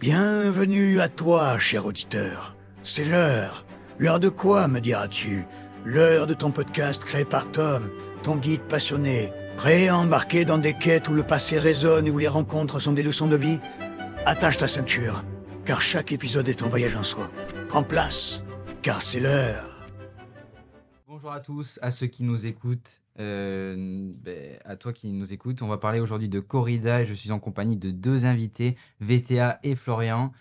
Bienvenue à toi, cher auditeur. C'est l'heure. L'heure de quoi, me diras-tu? L'heure de ton podcast créé par Tom, ton guide passionné, prêt à embarquer dans des quêtes où le passé résonne et où les rencontres sont des leçons de vie? Attache ta ceinture, car chaque épisode est un voyage en soi. Prends place, car c'est l'heure. Bonjour à tous, à ceux qui nous écoutent, euh, ben, à toi qui nous écoutes. On va parler aujourd'hui de corrida et je suis en compagnie de deux invités, VTA et Florian.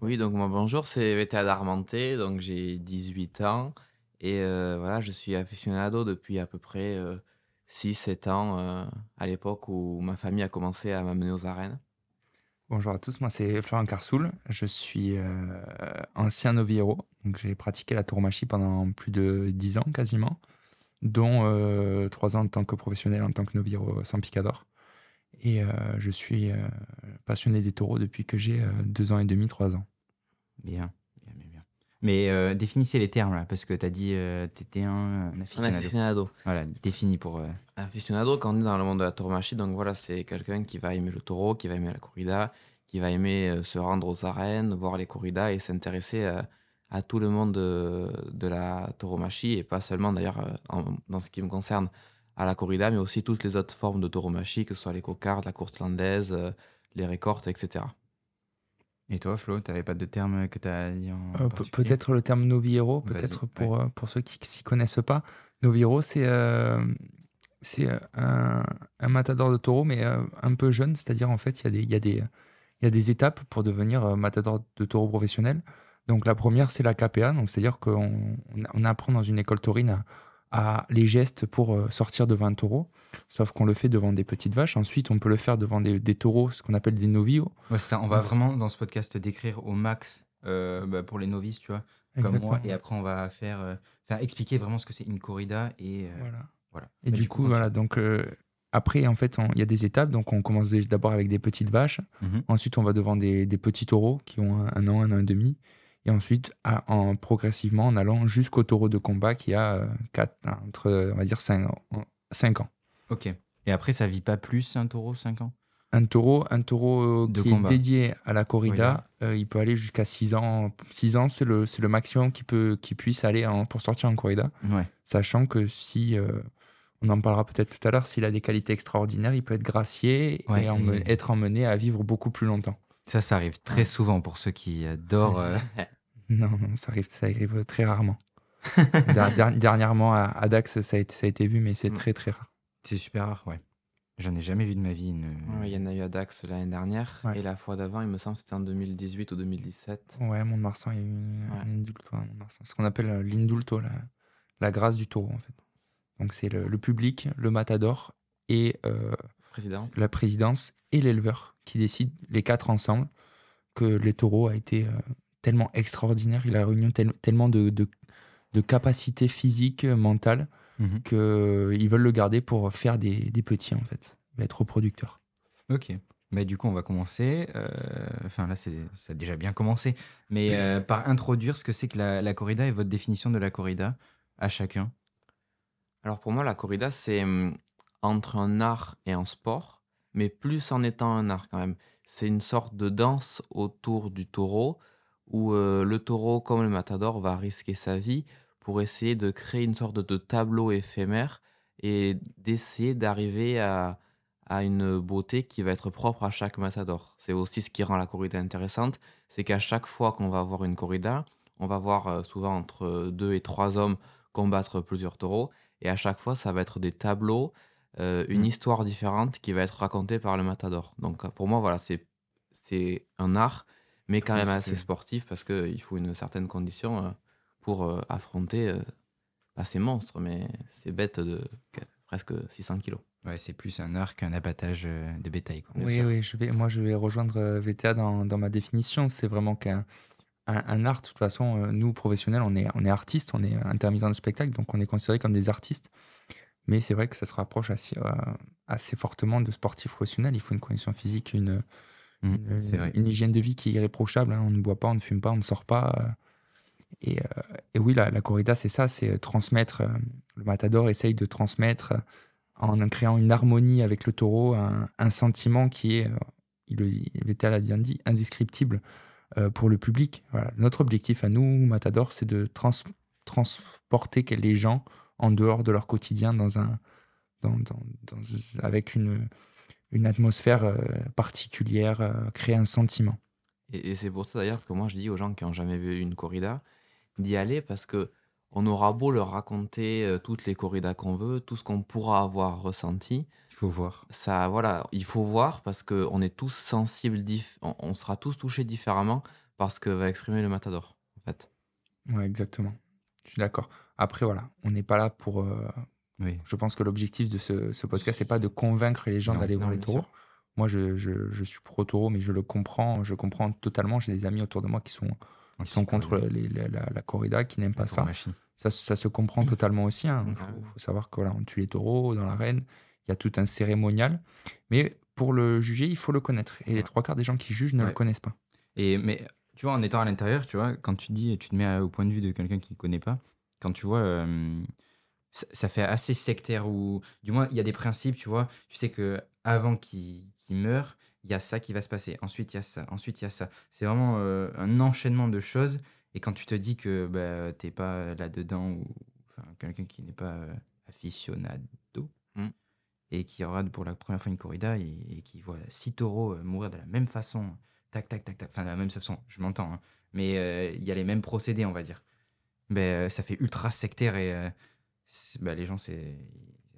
Oui, donc moi bonjour, c'est VTA d'Armenté, donc j'ai 18 ans et euh, voilà, je suis aficionado depuis à peu près 6-7 ans euh, à l'époque où ma famille a commencé à m'amener aux arènes. Bonjour à tous, moi c'est Florian Carsoul, je suis ancien noviero, donc j'ai pratiqué la tauromachie pendant plus de 10 ans quasiment dont euh, trois ans en tant que professionnel, en tant que noviro sans picador. Et euh, je suis euh, passionné des taureaux depuis que j'ai deux ans et demi, trois ans. Bien, bien, bien. bien. Mais définissez les termes, là, parce que tu as dit que tu étais un, aficionado. Un aficionado. Voilà, défini pour... Aficionado, quand on est dans le monde de la tauromachie, donc voilà, c'est quelqu'un qui va aimer le taureau, qui va aimer la corrida, qui va aimer se rendre aux arènes, voir les corridas et s'intéresser à à tout le monde de, la tauromachie et pas seulement d'ailleurs euh, dans ce qui me concerne à la corrida, mais aussi toutes les autres formes de tauromachie, que ce soit les cocardes, la course landaise, euh, les récortes, etc. Et toi, Flo, tu n'avais pas de terme que tu as dit en euh, Peut-être le terme noviero, peut-être pour, pour ceux qui ne s'y connaissent pas. Noviero, c'est c'est un, un, matador de taureau, mais un peu jeune, c'est-à-dire en fait, il y, y, des, y a des étapes pour devenir matador de taureau professionnel. Donc la première, c'est la KPA, donc c'est-à-dire qu'on on apprend dans une école taurine à, les gestes pour euh, sortir devant un taureau, sauf qu'on le fait devant des petites vaches. Ensuite, on peut le faire devant des, taureaux, ce qu'on appelle des novios. ça, on va vraiment dans ce podcast décrire au max euh, bah, pour les novices, tu vois, comme moi. Et après, on va faire, euh, expliquer vraiment ce que c'est une corrida et voilà. Et du, coup, voilà, donc après, en fait, il y a des étapes. Donc, on commence d'abord avec des petites vaches. Mhm. Ensuite, on va devant des, petits taureaux qui ont un, an, un an et demi et ensuite en, progressivement en allant jusqu'au taureau de combat qui a 4, euh, entre, on va dire, 5, 5 ans. Ok. Et après, ça vit pas plus un taureau 5 ans? Un taureau, un taureau qui est dédié à la corrida, euh, il peut aller jusqu'à 6 ans. 6 ans, c'est le, le maximum qu'il qui puisse aller pour sortir en corrida. Ouais. Sachant que si, euh, on en parlera peut-être tout à l'heure, s'il a des qualités extraordinaires, il peut être gracié et, être emmené à vivre beaucoup plus longtemps. Ça, ça arrive très souvent pour ceux qui adorent. Euh, non, ça arrive, ça arrive très rarement. Dernièrement, à, Dax, ça a, été, ça a été vu, mais c'est mm. très très rare. C'est super rare, ouais. J'en ai jamais vu de ma vie. Une... il y en a eu à Dax l'année dernière. Et la fois d'avant, il me semble, c'était en 2018 ou 2017. Ouais, Mont-de-Marsan, il y a eu un ouais. Ce qu'on appelle euh, l'indulto, la, la grâce du taureau, en fait. Donc, c'est le, public, le matador et euh, la présidence et l'éleveur qui décident, les quatre ensemble, que les taureaux a été euh, tellement extraordinaire, il a réuni tellement de, de, de capacités physiques, mentales, mhm. qu'ils veulent le garder pour faire des, des petits, en fait, être reproducteur. Ok. Mais du coup, on va commencer. Euh, enfin, là, ça a déjà bien commencé. Mais euh, par introduire ce que c'est que la, la, corrida et votre définition de la corrida à chacun. Alors, pour moi, la corrida, c'est hum, entre un art et un sport mais plus en étant un art quand même. C'est une sorte de danse autour du taureau où euh, le taureau, comme le matador, va risquer sa vie pour essayer de créer une sorte de tableau éphémère et d'essayer d'arriver à, à une beauté qui va être propre à chaque matador. C'est aussi ce qui rend la corrida intéressante, c'est qu'à chaque fois qu'on va avoir une corrida, on va voir euh, souvent entre deux et trois hommes combattre plusieurs taureaux, et à chaque fois ça va être des tableaux euh, une mmh. histoire différente qui va être racontée par le matador. Donc pour moi, voilà, c'est c'est un art, mais quand même assez sportif parce qu'il faut une certaine condition euh, pour euh, affronter pas ces monstres, mais ces bêtes de presque 600 kilos. Ouais, c'est plus un art qu'un abattage de bétail. oui, oui, je vais, moi je vais rejoindre VTA dans, dans ma définition. C'est vraiment qu'un un, art, de toute façon, nous professionnels, on est, on est artistes, on est intermittent de spectacle, donc on est considérés comme des artistes. Mais c'est vrai que ça se rapproche assez, euh, assez fortement de sportifs professionnels. Il faut une condition physique, une, mmh, une, hygiène de vie qui est irréprochable. Hein. On ne boit pas, on ne fume pas, on ne sort pas. Euh. Et, euh, et, oui, la, la corrida, c'est ça, c'est transmettre. le matador essaye de transmettre en créant une harmonie avec le taureau, un, un sentiment qui est il, il était à bien dit, indescriptible pour le public. Voilà. Notre objectif à nous, Matador, c'est de transporter les gens en dehors de leur quotidien dans un, dans, avec une, une atmosphère particulière, créer un sentiment. Et, c'est pour ça d'ailleurs que moi je dis aux gens qui n'ont jamais vu une corrida d'y aller parce que on aura beau leur raconter euh, toutes les corridas qu'on veut, tout ce qu'on pourra avoir ressenti. Il faut voir. Ça, voilà, il faut voir parce qu'on est tous sensibles, on, sera tous touchés différemment parce que va exprimer le matador, en fait. Ouais, exactement. Je suis d'accord. Après, voilà, on n'est pas là pour. Euh, oui. Je pense que l'objectif de ce, ce podcast, c'est pas de convaincre les gens d'aller voir les taureaux. Moi, je, je, suis pro-taureau, mais je le comprends. Je comprends totalement. J'ai des amis autour de moi qui sont, qui sont contre les, la, corrida, qui n'aiment pas ça. ça. ça. se comprend totalement aussi. Il hein. faut, savoir qu'on on tue les taureaux dans l'arène. Il y a tout un cérémonial. Mais pour le juger, il faut le connaître. Et les trois quarts des gens qui jugent ne le connaissent pas. Et, mais tu vois, en étant à l'intérieur, tu vois, quand tu dis, tu te mets au point de vue de quelqu'un qui ne connaît pas, quand tu vois, euh, ça, fait assez sectaire ou du moins il y a des principes, tu vois. Tu sais que avant qu'il meurt, il y a ça qui va se passer. Ensuite, il y a ça. Ensuite, il y a ça. C'est vraiment euh, un enchaînement de choses. Et quand tu te dis que bah, tu n'es pas là-dedans, ou enfin, quelqu'un qui n'est pas euh, aficionado, mmh. et qui aura pour la première fois une corrida et, qui voit six taureaux euh, mourir de la même façon, tac, tac, tac, tac, enfin, de la même façon, je m'entends, hein. mais il y a les mêmes procédés, on va dire. Ben, ça fait ultra sectaire et ben, les gens, c'est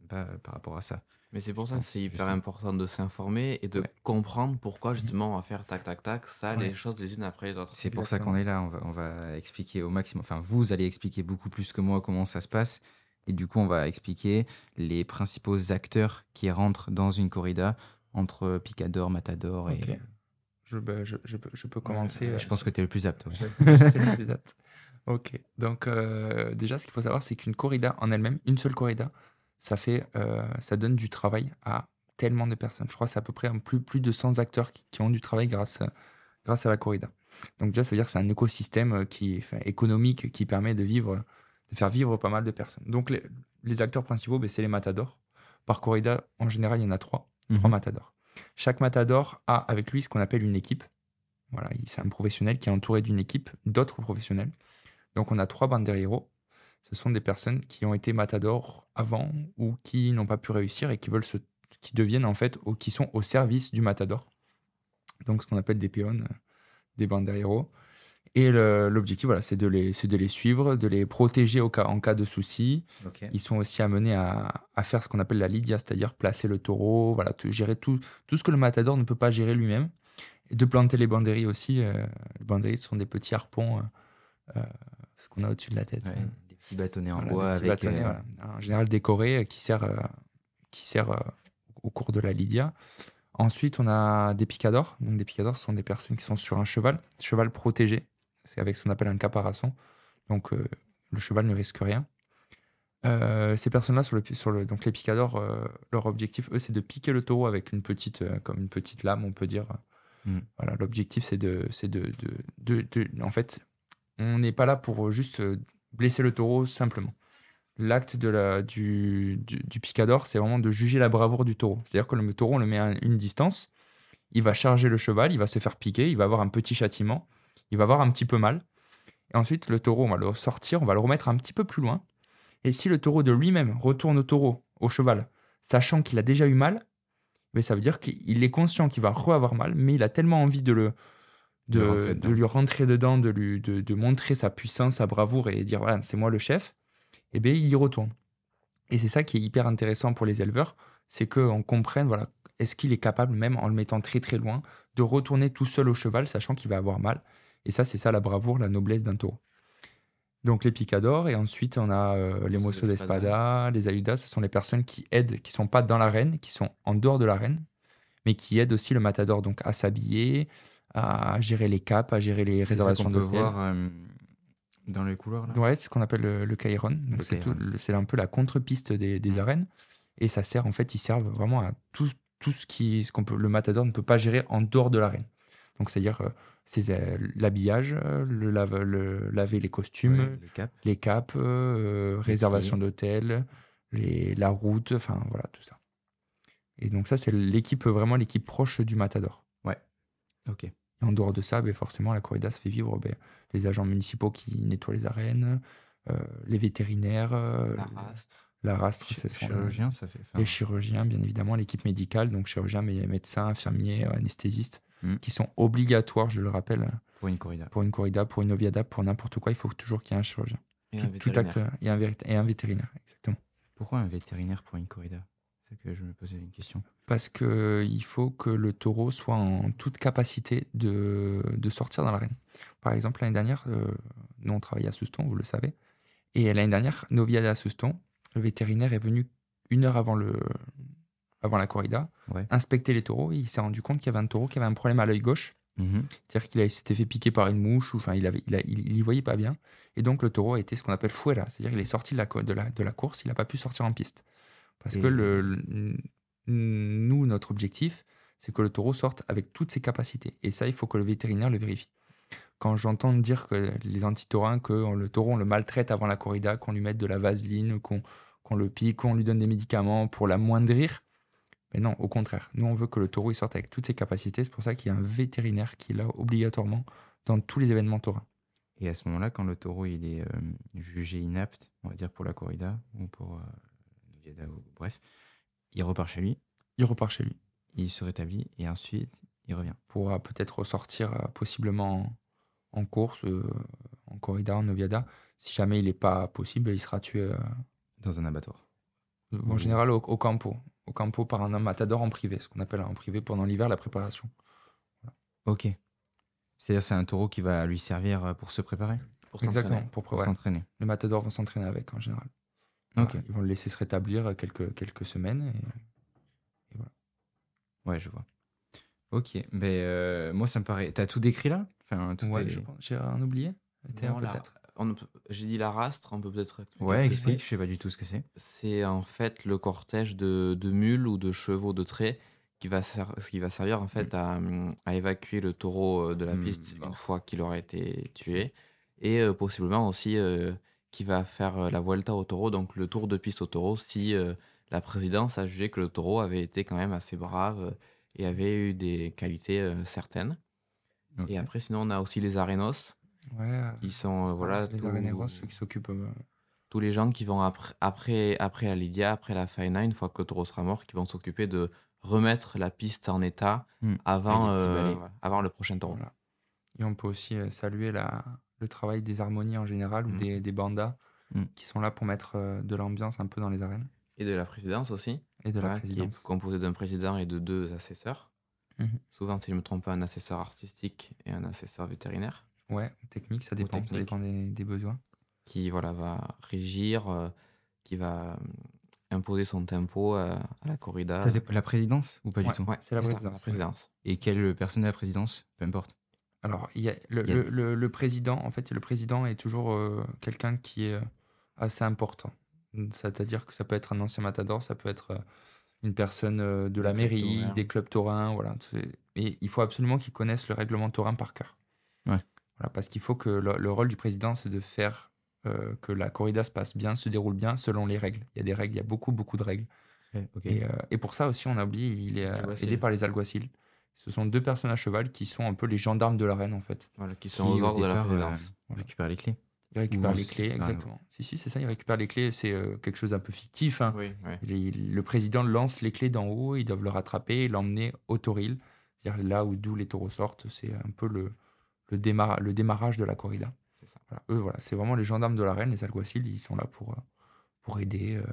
pas par rapport à ça. Mais c'est pour ça que c'est hyper important de s'informer et de comprendre pourquoi mmh. justement on va faire tac tac tac ça, les choses les unes après les autres. C'est pour ça qu'on est là, on va, on va expliquer au maximum, enfin vous allez expliquer beaucoup plus que moi comment ça se passe et du coup on va expliquer les principaux acteurs qui rentrent dans une corrida entre Picador, Matador et... Je, bah, je, je, peux, je, peux, commencer. je pense que tu es le plus apte. le plus apte. Ok, donc euh, déjà ce qu'il faut savoir c'est qu'une corrida en elle-même, une seule corrida, ça, fait, euh, ça donne du travail à tellement de personnes. Je crois que c'est à peu près plus, plus de 100 acteurs qui, ont du travail grâce, grâce à la corrida. Donc déjà, ça veut dire que c'est un écosystème euh, qui, économique qui permet de, vivre, de faire vivre pas mal de personnes. Donc les, acteurs principaux, ben, c'est les matadors. Par corrida, en général, il y en a trois, trois mhm. matadors. Chaque matador a avec lui ce qu'on appelle une équipe. Voilà, c'est un professionnel qui est entouré d'une équipe d'autres professionnels. Donc on a trois banderilleros ce sont des personnes qui ont été matadors avant ou qui n'ont pas pu réussir et qui deviennent en fait, ou qui sont au service du matador. Donc ce qu'on appelle des péons, euh, des banderos. Et l'objectif, voilà, c'est de les, de les suivre, de les protéger au cas, en cas de souci. Ils sont aussi amenés à, à faire ce qu'on appelle la lidia, c'est-à-dire placer le taureau, voilà, gérer tout, tout ce que le matador ne peut pas gérer lui-même. Et de planter les banderies aussi. Euh, les banderies sont des petits harpons, euh, ce qu'on a au-dessus de la tête petit bâtonnet en bois avec euh, un général décoré euh, qui sert, euh, qui sert au cours de la Lydia. Ensuite, on a des picadors. Donc, des picadors, ce sont des personnes qui sont sur un cheval, cheval protégé. C'est avec ce qu'on appelle un caparasson. Donc, le cheval ne risque rien. ces personnes-là, sur le, sur le, donc les picadors, leur objectif, eux, c'est de piquer le taureau avec une petite, comme une petite lame, on peut dire. Hmm. Voilà, l'objectif, c'est de, c'est de, de, de, en fait, on n'est pas là pour juste blesser le taureau simplement. L'acte de la, du, du, picador, c'est vraiment de juger la bravoure du taureau. C'est-à-dire que le taureau, on le met à une distance, il va charger le cheval, il va se faire piquer, il va avoir un petit châtiment, il va avoir un petit peu mal. Et ensuite, le taureau, on va le sortir, on va le remettre un petit peu plus loin. Et si le taureau de lui-même retourne au taureau, au cheval, sachant qu'il a déjà eu mal, mais ça veut dire qu'il est conscient qu'il va re-avoir mal, mais il a tellement envie de le, de, lui rentrer dedans, de, lui, de, montrer sa puissance, sa bravoure et dire voilà, c'est moi le chef, et eh bien il y retourne. Et c'est ça qui est hyper intéressant pour les éleveurs, c'est qu'on comprenne, voilà, est-ce qu'il est capable, même en le mettant très très loin, de retourner tout seul au cheval, sachant qu'il va avoir mal. Et ça, c'est ça la bravoure, la noblesse d'un taureau. Donc les picadors, et ensuite on a euh, les mosso d'espada, les ayudas, ce sont les personnes qui aident, qui sont pas dans l'arène, qui sont en dehors de l'arène, mais qui aident aussi le matador donc à s'habiller, à gérer les caps, à gérer les réservations de voir euh, dans les couloirs. Là? Ouais, c'est ce qu'on appelle le, le C'est un peu la contre-piste des, des, arènes. Et ça sert, en fait, ils servent vraiment à tout, tout ce, qui, ce qu'on peut, le matador ne peut pas gérer en dehors de l'arène. Donc, c'est-à-dire euh, c'est euh, l'habillage, le, lave, le, laver les costumes, les capes, réservation d'hôtel, la route, enfin voilà, tout ça. Et donc, ça, c'est l'équipe, vraiment l'équipe proche du matador. Ouais. Ok. Et en dehors de ça, ben, forcément, la corrida se fait vivre ben, les agents municipaux qui nettoient les arènes, euh, les vétérinaires, euh, La rastre. la rastre, Ch- ce sont chirurgien, ça fait. les chirurgiens, bien évidemment, l'équipe médicale, donc chirurgiens, mé- médecins, infirmiers, euh, anesthésistes, Mm. qui sont obligatoires, je le rappelle, pour une corrida. pour une corrida, pour une noviada, pour n'importe quoi, il faut toujours qu'il y ait un chirurgien. Et Tout- un tout acte, vétérinaire. et, un et un vétérinaire, exactement. Pourquoi un vétérinaire pour une corrida? C'est que je me posais une question. Parce qu'il faut que le taureau soit en toute capacité de, de sortir dans l'arène. Par exemple, l'année dernière, euh, nous on travaillait à Souston, vous le savez, et l'année dernière, Noviada à Souston, le vétérinaire est venu une heure avant, le, avant la corrida, Ouais. inspecter les taureaux, et il s'est rendu compte qu'il y avait un taureau qui avait un problème à l'œil gauche, Mhm. c'est-à-dire qu'il s'était fait piquer par une mouche, ou enfin il, avait, il, a- il, il y voyait pas bien, et donc le taureau a été ce qu'on appelle fuera, c'est-à-dire qu'il est sorti de la, co- de la, de la course, il n'a pas pu sortir en piste. Parce Et- que le, le- nous, notre objectif, c'est que le taureau sorte avec toutes ses capacités. Et ça, il faut que le vétérinaire le vérifie. Quand j'entends dire que les antitaurins, que le taureau, on le maltraite avant la corrida, qu'on lui mette de la vaseline, qu'on qu'on le pique, qu'on lui donne des médicaments pour l'amoindrir, mais non, au contraire. Nous, on veut que le taureau il sorte avec toutes ses capacités. C'est pour ça qu'il y a un vétérinaire qui est là obligatoirement dans tous les événements taurins. Et à ce moment-là, quand le taureau il est euh, jugé inapte, on va dire pour la corrida ou pour euh, Noviada ou bref, il repart chez lui, Il repart chez lui il se rétablit et ensuite il revient. pour euh, peut-être ressortir euh, possiblement en, en course, euh, en corrida, en noviada. Si jamais il n'est pas possible, il sera tué Dans un abattoir. en général au, au campo. Au campo par un homme matador en privé, ce qu'on appelle en privé pendant l'hiver la préparation. Ok. C'est-à-dire c'est un taureau qui va lui servir euh, pour se préparer, Pour Exactement, pour, pour ouais. s'entraîner. Les matadors vont s'entraîner avec en général. Ok. Voilà, Ils vont le laisser se rétablir quelques, quelques semaines. et- Ouais, je vois. Ok. Ben euh, moi ça me paraît. T'as tout décrit là? Enfin, tout Ouais, est- je pense. J'ai un oublié Non, la- J'ai dit la rastre, on peut peut-être expliquer Ouais, explique. Je sais pas du tout ce que c'est. c'est en fait le cortège de, de mules ou de chevaux de trait qui va, qui servir en fait à, hum, à évacuer le taureau euh, de la Mm, piste une fois qu'il aura été tué et euh, possiblement aussi euh, qui va faire la vuelta au taureau, donc le tour de piste au taureau si euh, la présidence a jugé que le taureau avait été quand même assez brave et avait eu des qualités certaines. Et après, sinon, on a aussi les arénos Ouais. euh, qui sont euh, voilà les tous- ceux qui s'occupent. euh, tous les gens qui vont après, après, après la Lydia, après la faena, une fois que le taureau sera mort, qui vont s'occuper de remettre la piste en état Hmm. avant, euh, voilà, avant le prochain taureau. Voilà. Et on peut aussi euh, saluer la, le travail des harmonies en général ou Mhm. des, des bandas Mhm. qui sont là pour mettre euh, de l'ambiance un peu dans les arènes Et de la présidence aussi, et de la voilà, qui est présidence. composée d'un président et de deux assesseurs. Mhm. Souvent, si je ne me trompe pas, un assesseur artistique et un assesseur vétérinaire, Ouais, technique, ça dépend, ça dépend des, des besoins. qui voilà, va régir, euh, qui va euh, imposer son tempo euh, à la corrida. Ça, c'est la présidence ou pas du tout? Ouais, c'est la présidence. présidence. Et quelle personne de la présidence? Peu importe. Alors, il y a le, y a- le- le- le président, en fait, le président est toujours euh, quelqu'un qui est assez important. C'est-à-dire que ça peut être un ancien matador, ça peut être une personne de la Des mairie, des clubs taurins, voilà. Et il faut absolument qu'ils connaissent le règlement taurin par cœur. Ouais. Voilà, parce qu'il faut que le, le rôle du président, c'est de faire euh, que la corrida se passe bien, se déroule bien selon les règles. Il y a des règles, il y a beaucoup, beaucoup de règles. Et, euh, et pour ça aussi, on a oublié, il est euh, Alguacil. aidé par les alguacils. Ce sont deux personnes à cheval qui sont un peu les gendarmes de l'arène, en fait. Voilà, qui Qui, sont aux au ordres de la euh, présidence. récupère les clés. Il récupère Ou les clés, ah, exactement. Si, si, c'est ça, il récupère les clés. C'est euh, quelque chose d'un peu fictif. hein. Oui, le président lance les clés d'en haut, ils doivent le rattraper et l'emmener au toril. C'est-à-dire là où d'où les taureaux sortent, c'est un peu le, le, démarra- le démarrage de la corrida. Ça. Voilà. Eux, voilà, c'est vraiment les gendarmes de l'arène, les alguacils, ils sont là pour, euh, pour aider euh,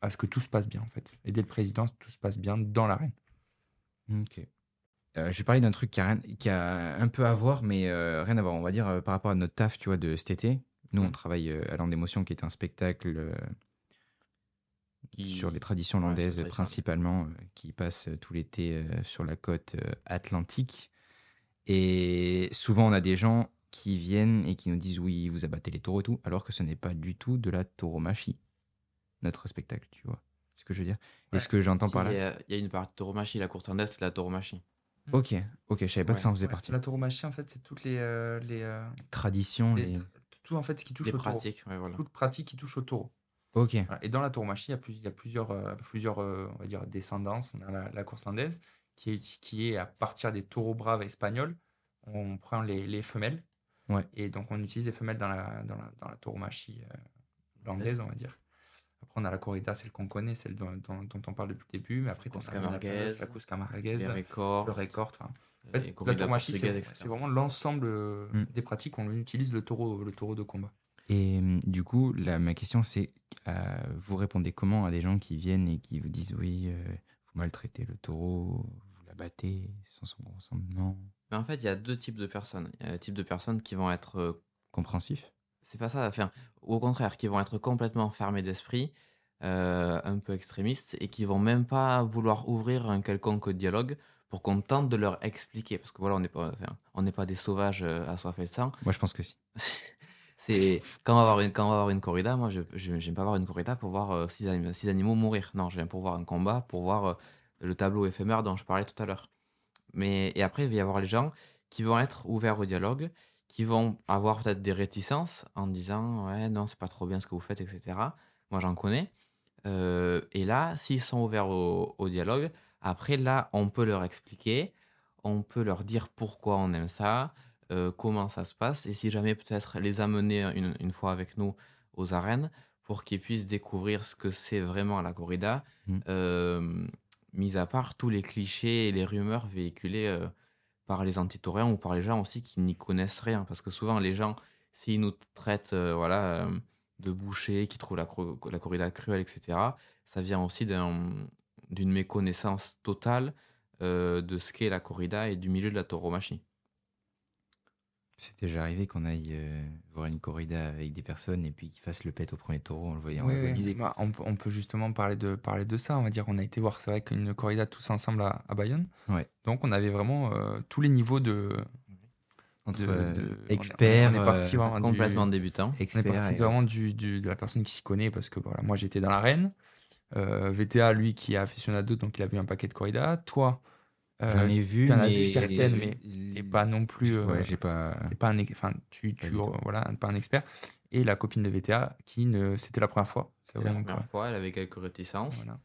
à ce que tout se passe bien, en fait. Aider le président, à ce que tout se passe bien dans l'arène. Ok. Euh, je vais parler d'un truc qui a, rien- qui a un peu à voir, mais euh, rien à voir. On va dire par rapport à notre taf, tu vois, de cet été. Nous, on Mm. travaille à Land d'Émotion, qui est un spectacle Qui- sur les traditions landaises, principalement, euh, qui passe tout l'été euh, sur la côte euh, atlantique. Et souvent, on a des gens qui viennent et qui nous disent oui, vous abattez les taureaux et tout, alors que ce n'est pas du tout de la tauromachie, notre spectacle, tu vois. Ce que je veux dire? Et Ouais. ce que j'entends Si, par là. Il y, a- il y a une partie tauromachie, la course landaise, c'est la tauromachie. Ok, ok, je savais pas que ça en faisait Ouais, partie. La tauromachie, en fait, c'est toutes les, euh, les, euh, Tradition, les- les... tout en fait ce qui touche Les au taureau. pratiques, ouais, voilà. Toute pratique qui touche au taureau. Ok, Voilà. Et dans la tauromachie, il y a, plus- il y a plusieurs, euh, plusieurs euh, on va dire, descendances. On a la, la course landaise, qui est, qui est à partir des taureaux braves espagnols, on prend les, les femelles. Ouais. Et donc, on utilise les femelles dans la, dans la, dans la tauromachie euh, anglaise, on va dire. Après, on a la corrida, celle qu'on connaît, celle dont, dont, dont on parle depuis le début. Mais après, on a la marguez, la marguez, Les le récord. En fait, la tauromachie, c'est vraiment l'ensemble euh, Mm. des pratiques. On utilise le taureau, le taureau de combat. Et hum, du coup, là, ma question, c'est euh, vous répondez comment à des gens qui viennent et qui vous disent oui, euh, vous maltraitez le taureau, vous l'abattez sans son consentement Mais en fait, il y a deux types de personnes. Il y a un type de personnes qui vont être euh, Compréhensif c'est pas ça, enfin, au contraire, qui vont être complètement fermés d'esprit, euh, un peu extrémistes, et qui vont même pas vouloir ouvrir un quelconque dialogue pour qu'on tente de leur expliquer. Parce que voilà, on n'est pas, enfin, on n'est pas des sauvages euh, assoiffés de sang. Moi, je pense que si. C'est quand on va avoir une, corrida, moi, je j'aime pas avoir une corrida pour voir euh, six, anim- six animaux mourir. Non, je viens pour voir un combat, pour voir euh, le tableau éphémère dont je parlais tout à l'heure. Mais et après, il va y avoir les gens qui vont être ouverts au dialogue, qui vont avoir peut-être des réticences en disant ouais non c'est pas trop bien ce que vous faites, etc. Moi j'en connais. Euh, et là, s'ils sont ouverts au dialogue, après là, on peut leur expliquer, on peut leur dire pourquoi on aime ça, euh, comment ça se passe, et si jamais peut-être les amener une, une fois avec nous aux arènes pour qu'ils puissent découvrir ce que c'est vraiment la corrida, Mm. euh, mis à part tous les clichés et les rumeurs véhiculées euh, par les antitauriens ou par les gens aussi qui n'y connaissent rien. Parce que souvent, les gens, s'ils nous traitent voilà, de bouchers, qui trouvent la, corrida cruelle, etc., ça vient aussi d'un- d'une méconnaissance totale de ce qu'est la corrida et du milieu de la tauromachie. C'est déjà arrivé qu'on aille euh, voir une corrida avec des personnes et puis qu'ils fassent le pet au premier taureau en le voyant Oui. Bah, on, peut- on peut justement parler de, parler de ça. On va dire, on a été voir, c'est vrai qu'une corrida tous ensemble à, à Bayonne. Ouais. Donc, on avait vraiment euh, tous les niveaux de. Entre de- de- experts, on est parti euh, du- Complètement débutant. On est parti vraiment du, du- de la personne qui s'y connaît parce que voilà, moi j'étais dans l'arène. VTA, lui, qui est aficionado, donc il a vu un paquet de corridas. Toi, J'en ai vu, en as mais vu certaines, mais t'es pas non plus. euh, Ouais, j'ai pas. t'es pas un, enfin, tu, Pas tu tout. voilà, pas un expert. Et la copine de VTA, qui ne, c'était la première fois. C'était la première fois, elle avait quelques réticences. voilà.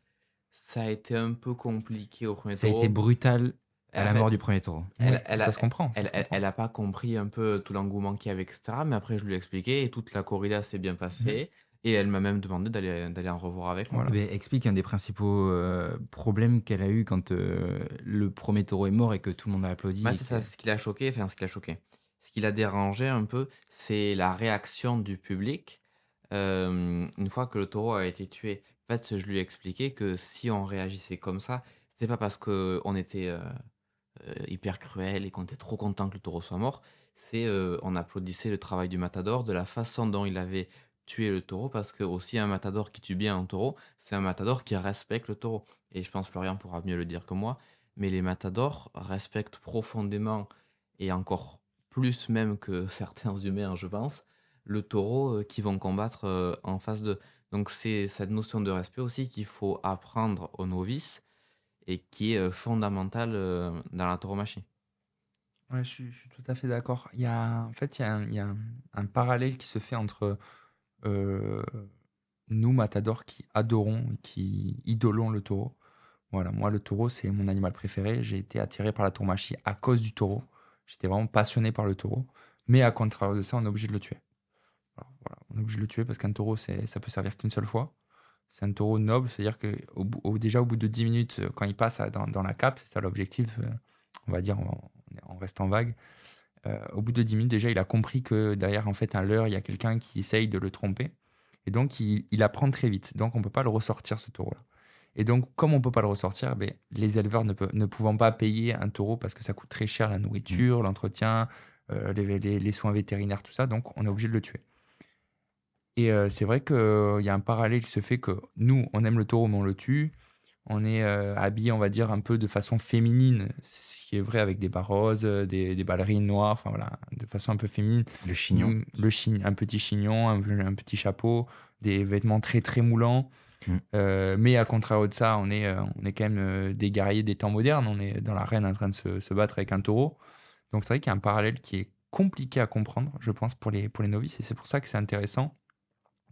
Ça a été un peu compliqué au premier Ça a taureau. été brutal à la mort du premier taureau. Elle- Ouais, elle ça a- se comprend. ça Elle, se elle, comprend. elle a pas compris un peu tout l'engouement qu'il y avait, etc. Mais après, je lui ai expliqué et toute la corrida s'est bien passée. Et elle m'a même demandé d'aller d'aller en revoir avec moi. Voilà. Explique un des principaux euh, problèmes qu'elle a eu quand euh, le premier taureau est mort et que tout le monde a applaudi. Bah, c'est ça, ce qui l'a choqué, enfin, ce qui l'a choqué. Ce qui l'a dérangé un peu, c'est la réaction du public euh, une fois que le taureau a été tué. En fait, je lui ai expliqué que si on réagissait comme ça, c'était pas parce qu'on était hyper cruel et qu'on était trop content que le taureau soit mort. C'est euh, on applaudissait le travail du matador, de la façon dont il avait tué le taureau, parce que aussi un matador qui tue bien un taureau, c'est un matador qui respecte le taureau. Et je pense Florian pourra mieux le dire que moi, mais les matadors respectent profondément et encore plus même que certains humains, je pense, le taureau euh, qui vont combattre euh, en face d'eux. Donc c'est cette notion de respect aussi qu'il faut apprendre aux novices et qui est euh, fondamentale dans la tauromachie. Ouais, je, suis, tout à fait d'accord. Il y a, en fait, il y a, un, parallèle qui se fait entre nous, matadors, qui adorons, et qui idolons le taureau. Voilà, moi, le taureau, c'est mon animal préféré. J'ai été attiré par la tauromachie à cause du taureau. J'étais vraiment passionné par le taureau. Mais à contraire de ça, on est obligé de le tuer. On est obligé de le tuer parce qu'un taureau, ça peut servir qu'une seule fois. C'est un taureau noble, c'est-à-dire que déjà au bout de 10 minutes, euh, quand il passe dans, la cape, c'est ça l'objectif, euh, on va dire, en vague. Euh, au bout de 10 minutes, déjà, il a compris que derrière, en fait, un leurre, il y a quelqu'un qui essaye de le tromper. Et donc, il, il apprend très vite. Donc, on ne peut pas le ressortir, ce taureau-là. Et donc, comme on ne peut pas le ressortir, ben, les éleveurs ne, peut- ne pouvant pas payer un taureau parce que ça coûte très cher, la nourriture, l'entretien, euh, les, les- les soins vétérinaires, tout ça, donc on est obligé de le tuer. Et euh, c'est vrai qu'il y a un parallèle qui se fait que nous, on aime le taureau, mais on le tue. On est euh, habillé, on va dire, un peu de façon féminine, ce qui est vrai avec des bas roses, euh, des, des ballerines noires, enfin voilà, de façon un peu féminine. Le chignon. Mm, Le chi- un petit chignon, un, un petit chapeau, des vêtements très très moulants. Mm. Euh, mais à contrario de ça, on est, euh, on est quand même des guerriers des temps modernes. On est dans l'arène en train de se, se battre avec un taureau. Donc c'est vrai qu'il y a un parallèle qui est compliqué à comprendre, je pense, pour les, pour les novices. Et c'est pour ça que c'est intéressant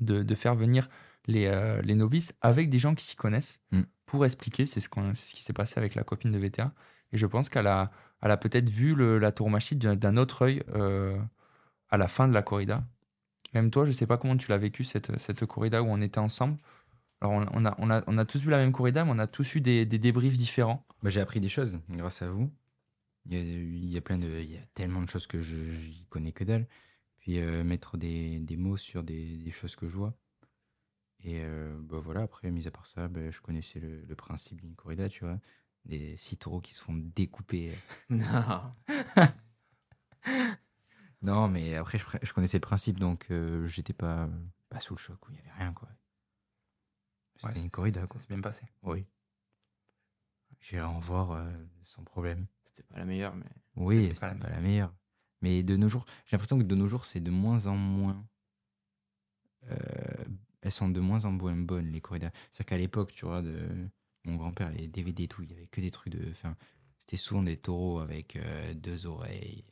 de, de faire venir les, les novices avec des gens qui s'y connaissent Mm. Pour expliquer. C'est ce, qui s'est passé avec la copine de VTA. Et je pense qu'elle a, peut-être vu le- la tauromachie d'un autre œil euh, à la fin de la corrida. Même toi, je sais pas comment tu l'as vécu, cette, corrida où on était ensemble. Alors, on, a, tous vu la même corrida, mais on a tous eu des, débriefs différents. Bah, j'ai appris des choses grâce à vous. Il y a, tellement de choses que je n'y connais que dalle. Puis euh, mettre des, mots sur des choses que je vois. Et euh, bah voilà, après, mis à part ça, bah, je connaissais le, le principe d'une corrida, tu vois. Des six taureaux qui se font découper. Non. Non, mais après, je, je connaissais le principe, donc euh, j'étais pas, pas sous le choc, il y avait rien, quoi. C'était Ouais, une ça- corrida, Ça quoi. s'est bien passé. Oui. J'irai en voir euh, sans problème. C'était pas la meilleure, mais. Oui, C'était pas pas, la meilleure. Mais de nos jours, j'ai l'impression que de nos jours, c'est de moins en moins. euh, elles sont de moins en moins bonnes, les corridas. C'est-à-dire qu'à l'époque, tu vois, de mon grand-père, les DVD et tout, il y avait que des trucs de. Enfin, c'était souvent des taureaux avec euh, deux oreilles.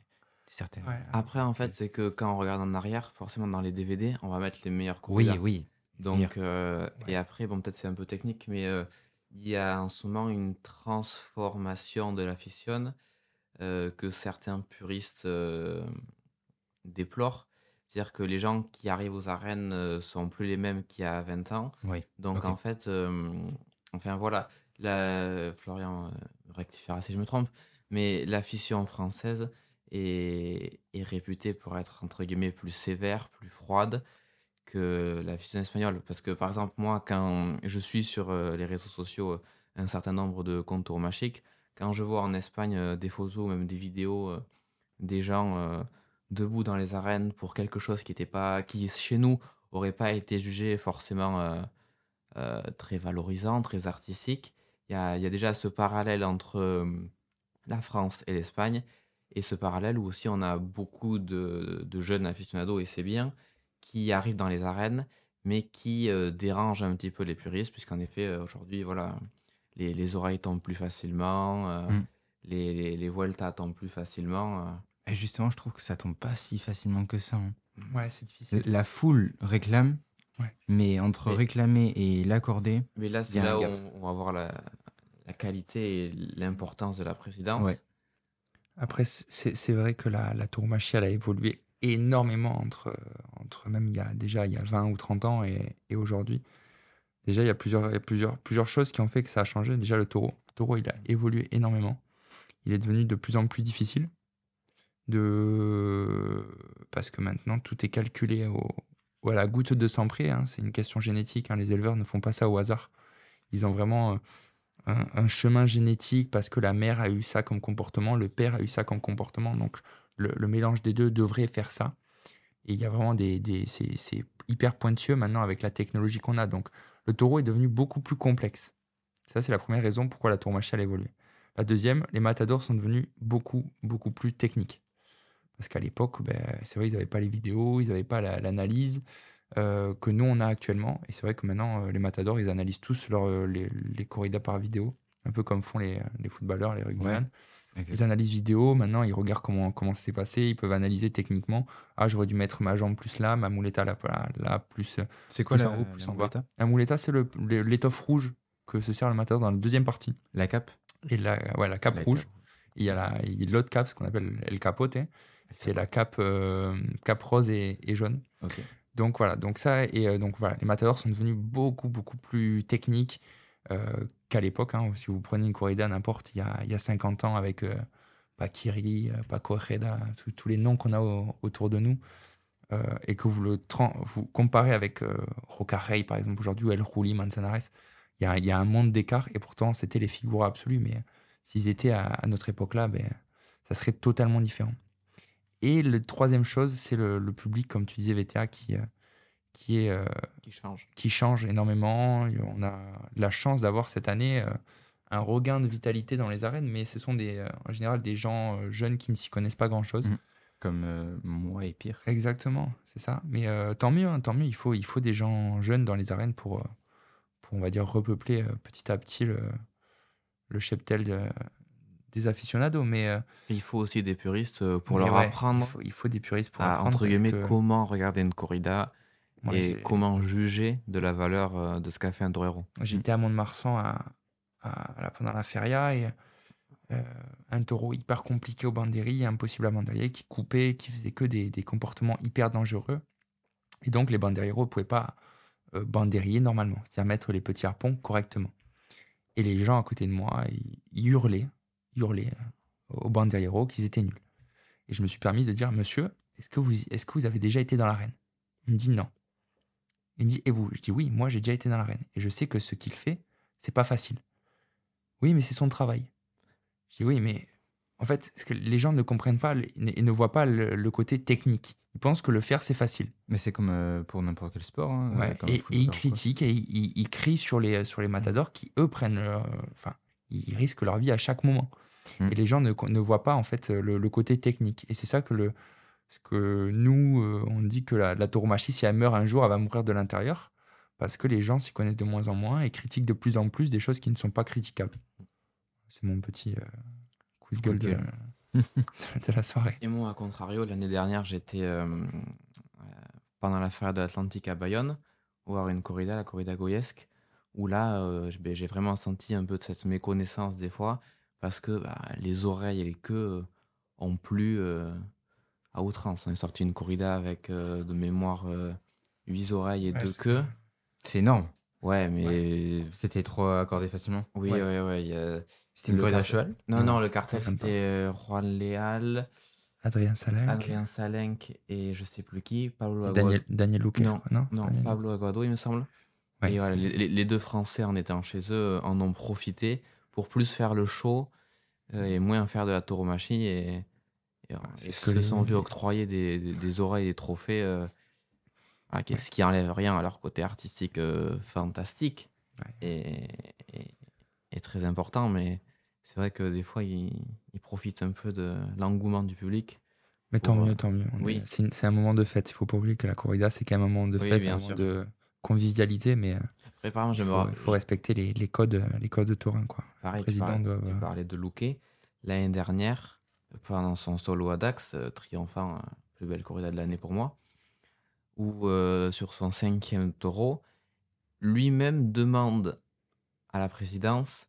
Certaines. Après, en fait, c'est que quand on regarde en arrière, forcément dans les DVD, on va mettre les meilleures Oui, corridas. oui. Donc, euh, Ouais. et après, bon, peut-être c'est un peu technique, mais euh, il y a en ce moment une transformation de la fission euh, que certains puristes euh, déplorent. C'est-à-dire que les gens qui arrivent aux arènes euh, sont plus les mêmes qu'il y a 20 ans. Oui. Donc, en fait, euh, enfin voilà, la, Florian euh, rectifiera si je me trompe, mais la fission française est, est réputée pour être, entre guillemets, plus sévère, plus froide que la fission espagnole. Parce que, par exemple, moi, quand je suis sur euh, les réseaux sociaux euh, un certain nombre de comptes tourmachiques, quand je vois en Espagne des photos, même des vidéos, des gens debout dans les arènes pour quelque chose qui était pas, qui chez nous aurait pas été jugé forcément euh, euh, très valorisant, très artistique. Il y a, il y a déjà ce parallèle entre euh, la France et l'Espagne, et ce parallèle où aussi on a beaucoup de, de jeunes aficionados, et c'est bien, qui arrivent dans les arènes, mais qui euh, dérangent un petit peu les puristes, puisqu'en effet, aujourd'hui, voilà, les, les oreilles tombent plus facilement, euh, Mm. les, les, les vueltas tombent plus facilement. Et justement, je trouve que ça tombe pas si facilement que ça. hein. Ouais, c'est difficile. La foule réclame, Ouais. mais entre Mais- réclamer et l'accorder, Mais là, Il y c'est a un là où gap. on, on va voir la, la qualité et l'importance de la présidence. Ouais. Après, c'est c'est vrai que la, la tauromachie, elle a évolué énormément entre, entre même il y a déjà il y a 20 ou 30 ans et, et aujourd'hui. Déjà, il y a, plusieurs, il y a plusieurs, plusieurs choses qui ont fait que ça a changé. Déjà, le taureau. Le taureau, il a évolué énormément. Il est devenu de plus en plus difficile. De... Parce que maintenant, tout est calculé au, à la goutte de sang près. hein. C'est une question génétique. hein. Les éleveurs ne font pas ça au hasard. Ils ont vraiment euh, un, chemin génétique parce que la mère a eu ça comme comportement, le père a eu ça comme comportement. Donc, le, mélange des deux devrait faire ça. Et il y a vraiment des. des c'est hyper pointueux maintenant avec la technologie qu'on a. Donc, le taureau est devenu beaucoup plus complexe. Ça, c'est la première raison pourquoi la tauromachie a évolué. La deuxième, les matadors sont devenus beaucoup, beaucoup plus techniques. Parce qu'à l'époque, ben, c'est vrai, ils n'avaient pas les vidéos, ils n'avaient pas la- l'analyse euh, que nous, on a actuellement. Et c'est vrai que maintenant, euh, les matadors, ils analysent tous leur, euh, les, les corridas par vidéo, un peu comme font les, les footballeurs, les rugbymen. Ils analysent vidéo, maintenant ils regardent comment, comment ça s'est passé, ils peuvent analyser techniquement. Ah, j'aurais dû mettre ma jambe plus là, ma mouletta là, là, là, plus. C'est quoi Plus la, en haut, plus la en bas. muleta La mouletta, c'est le- le- l'étoffe rouge que se sert le matador dans la deuxième partie. La cape? Et la, ouais, la cape La rouge. Il y a la- il y a l'autre cape, ce qu'on appelle el capote. C'est la cape, euh, cape rose et, et jaune. Donc voilà, donc ça, et euh, donc voilà, les matadors sont devenus beaucoup, beaucoup plus techniques euh, qu'à l'époque. hein. Si vous prenez une corrida n'importe, il y a, il y a 50 ans avec Paquiri, Paco tous- les noms qu'on a au- autour de nous, euh, et que vous le vous comparez avec euh, Roca Rey, par exemple, aujourd'hui, ou El Ruli, Manzanares, il y a, il y a un monde d'écart, et pourtant, c'était les figures absolues, mais s'ils étaient à, à notre époque-là, ben, ça serait totalement différent. Et la troisième chose, c'est le, le public, comme tu disais, VTA, qui, euh, qui, est, euh, Qui change. qui change énormément. On a la chance d'avoir cette année euh, un regain de vitalité dans les arènes, mais ce sont des, euh, en général des gens jeunes qui ne s'y connaissent pas grand-chose. Mhm. Comme euh, moi et pire. Exactement, c'est ça. Mais euh, tant mieux, hein, tant mieux. Il faut, il faut des gens jeunes dans les arènes pour, pour on va dire, repeupler petit à petit le, le cheptel de- des aficionados. Mais euh, il faut aussi des puristes euh, pour mais leur ouais, apprendre Il faut, il faut des puristes pour à, apprendre. entre guillemets, que comment regarder une corrida moi, et comment juger de la valeur euh, de ce qu'a fait un torero. J'étais à Mont-de-Marsan à, pendant la feria et un taureau hyper compliqué au bandéri, impossible à bandérier, qui coupait, qui faisait que des, comportements hyper dangereux. Et donc les bandérieros ne pouvaient pas bandérier normalement, c'est-à-dire mettre les petits harpons correctement. Et les gens à côté de moi, ils, hurlaient, hurlaient au bandérieros qu'ils étaient nuls. Et je me suis permis de dire, monsieur, est-ce que, vous, est que vous avez déjà été dans l'arène? Il me dit non. Il me dit, et vous? Je dis oui, moi j'ai déjà été dans l'arène. Et je sais que ce qu'il fait, c'est pas facile. Oui, mais c'est son travail. Je dis oui, mais en fait, ce que les gens ne comprennent pas et ne voient pas le, côté technique. Ils pensent que le faire, c'est facile. Mais c'est comme euh, pour n'importe quel sport. Hein, ouais, et, ils critiquent et ils, crient sur les, sur les matadors qui, eux, prennent. enfin, ils risquent leur vie à chaque moment. Hmm. Et les gens ne, ne, voient pas, en fait, le, le côté technique. Et c'est ça que le, parce que nous, euh, on dit que la, la tauromachie, si elle meurt un jour, elle va mourir de l'intérieur. Parce que les gens s'y connaissent de moins en moins et critiquent de plus en plus des choses qui ne sont pas critiquables. C'est mon petit euh, coup de gueule, De, la soirée. Et moi, à contrario, l'année dernière, j'étais euh, pendant la de l'Atlantique à Bayonne, voir une corrida, la corrida goyesque, où là, ben, j'ai vraiment senti un peu de cette méconnaissance des fois, parce que bah, les oreilles et les queues ont plus à outrance. On est sorti une corrida avec euh, de mémoire 8 euh, oreilles et 2 queues. C'est énorme. Ouais, mais. C'était trop accordé facilement. Oui, oui, oui. C'était une corrida à cheval Non, non, le cartel c'était euh, Juan Léal. Adrien Salenk. Adrien Salenk et je sais plus qui. Pablo Aguado. Daniel, Daniel Non, non, non Pablo Aguado, il me semble. Et voilà, les, les, deux Français en étant chez eux en ont profité pour plus faire le show et moins faire de la tauromachie. Et, et, ce que se sont vus octroyer des, des, oreilles et des trophées, euh, ah, ce qui enlève rien à leur côté artistique euh, fantastique et, et, très important. Mais c'est vrai que des fois, ils, ils, profitent un peu de l'engouement du public. Mais tant mieux, tant mieux. Oui. C'est un moment de fête. Il faut pas oublier que la corrida, c'est quand même un moment de fête, un moment de convivialité. Mais il faut, respecter les, les, codes, les codes de Taurin. Quoi. Pareil, président tu parlais de Louquet. L'année dernière, pendant son solo à Dax, euh, triomphant, euh, plus belle corrida de l'année pour moi, où euh, sur son cinquième taureau, lui-même demande à la présidence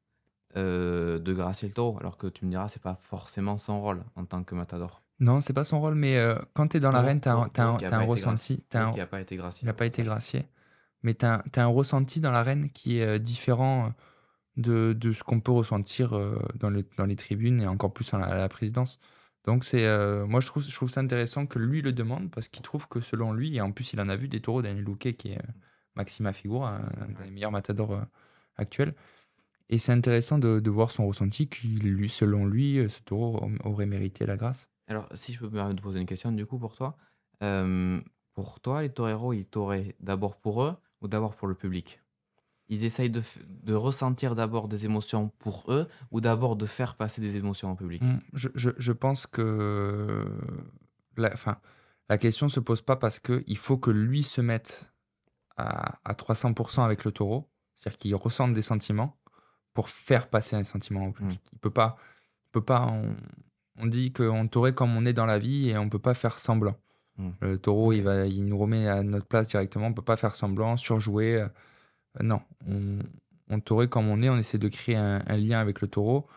de gracier le taureau, alors que tu me diras, c'est pas forcément son rôle en tant que matador. Non, c'est pas son rôle, mais quand tu es dans l'arène, tu as, un ressenti. il n'a pas été gracié. Il n'a pas été gracié. Mais tu as, un ressenti dans l'arène qui est différent de, de ce qu'on peut ressentir euh, dans, les, dans les tribunes et encore plus à la, présidence. Donc euh, moi je trouve, je trouve ça intéressant que lui le demande parce qu'il trouve que selon lui, et en plus il en a vu des taureaux, Daniel Louquet qui est euh, Maxima Figura, un, des meilleurs matadors actuels. Et c'est intéressant de, voir son ressenti, qui selon lui, ce taureau aurait mérité la grâce. Alors si je peux me permettre de poser une question du coup pour toi. pour toi, les toreros, ils t'auraient d'abord pour eux ou d'abord pour le public ils essayent de, de ressentir d'abord des émotions pour eux ou d'abord de faire passer des émotions en public mmh, je, je, je, pense que la, enfin, la question se pose pas parce qu'il faut que lui se mette à, à 300% avec le taureau, c'est-à-dire qu'il ressente des sentiments pour faire passer un sentiment au public. Mmh. Il peut pas, il peut pas on, on dit qu'on taurait comme on est dans la vie et on peut pas faire semblant. Mmh. Le taureau, il, va, il nous remet à notre place directement, on peut pas faire semblant, surjouer. Euh, non, on, on taurait comme on est, on essaie de créer un, lien avec le taureau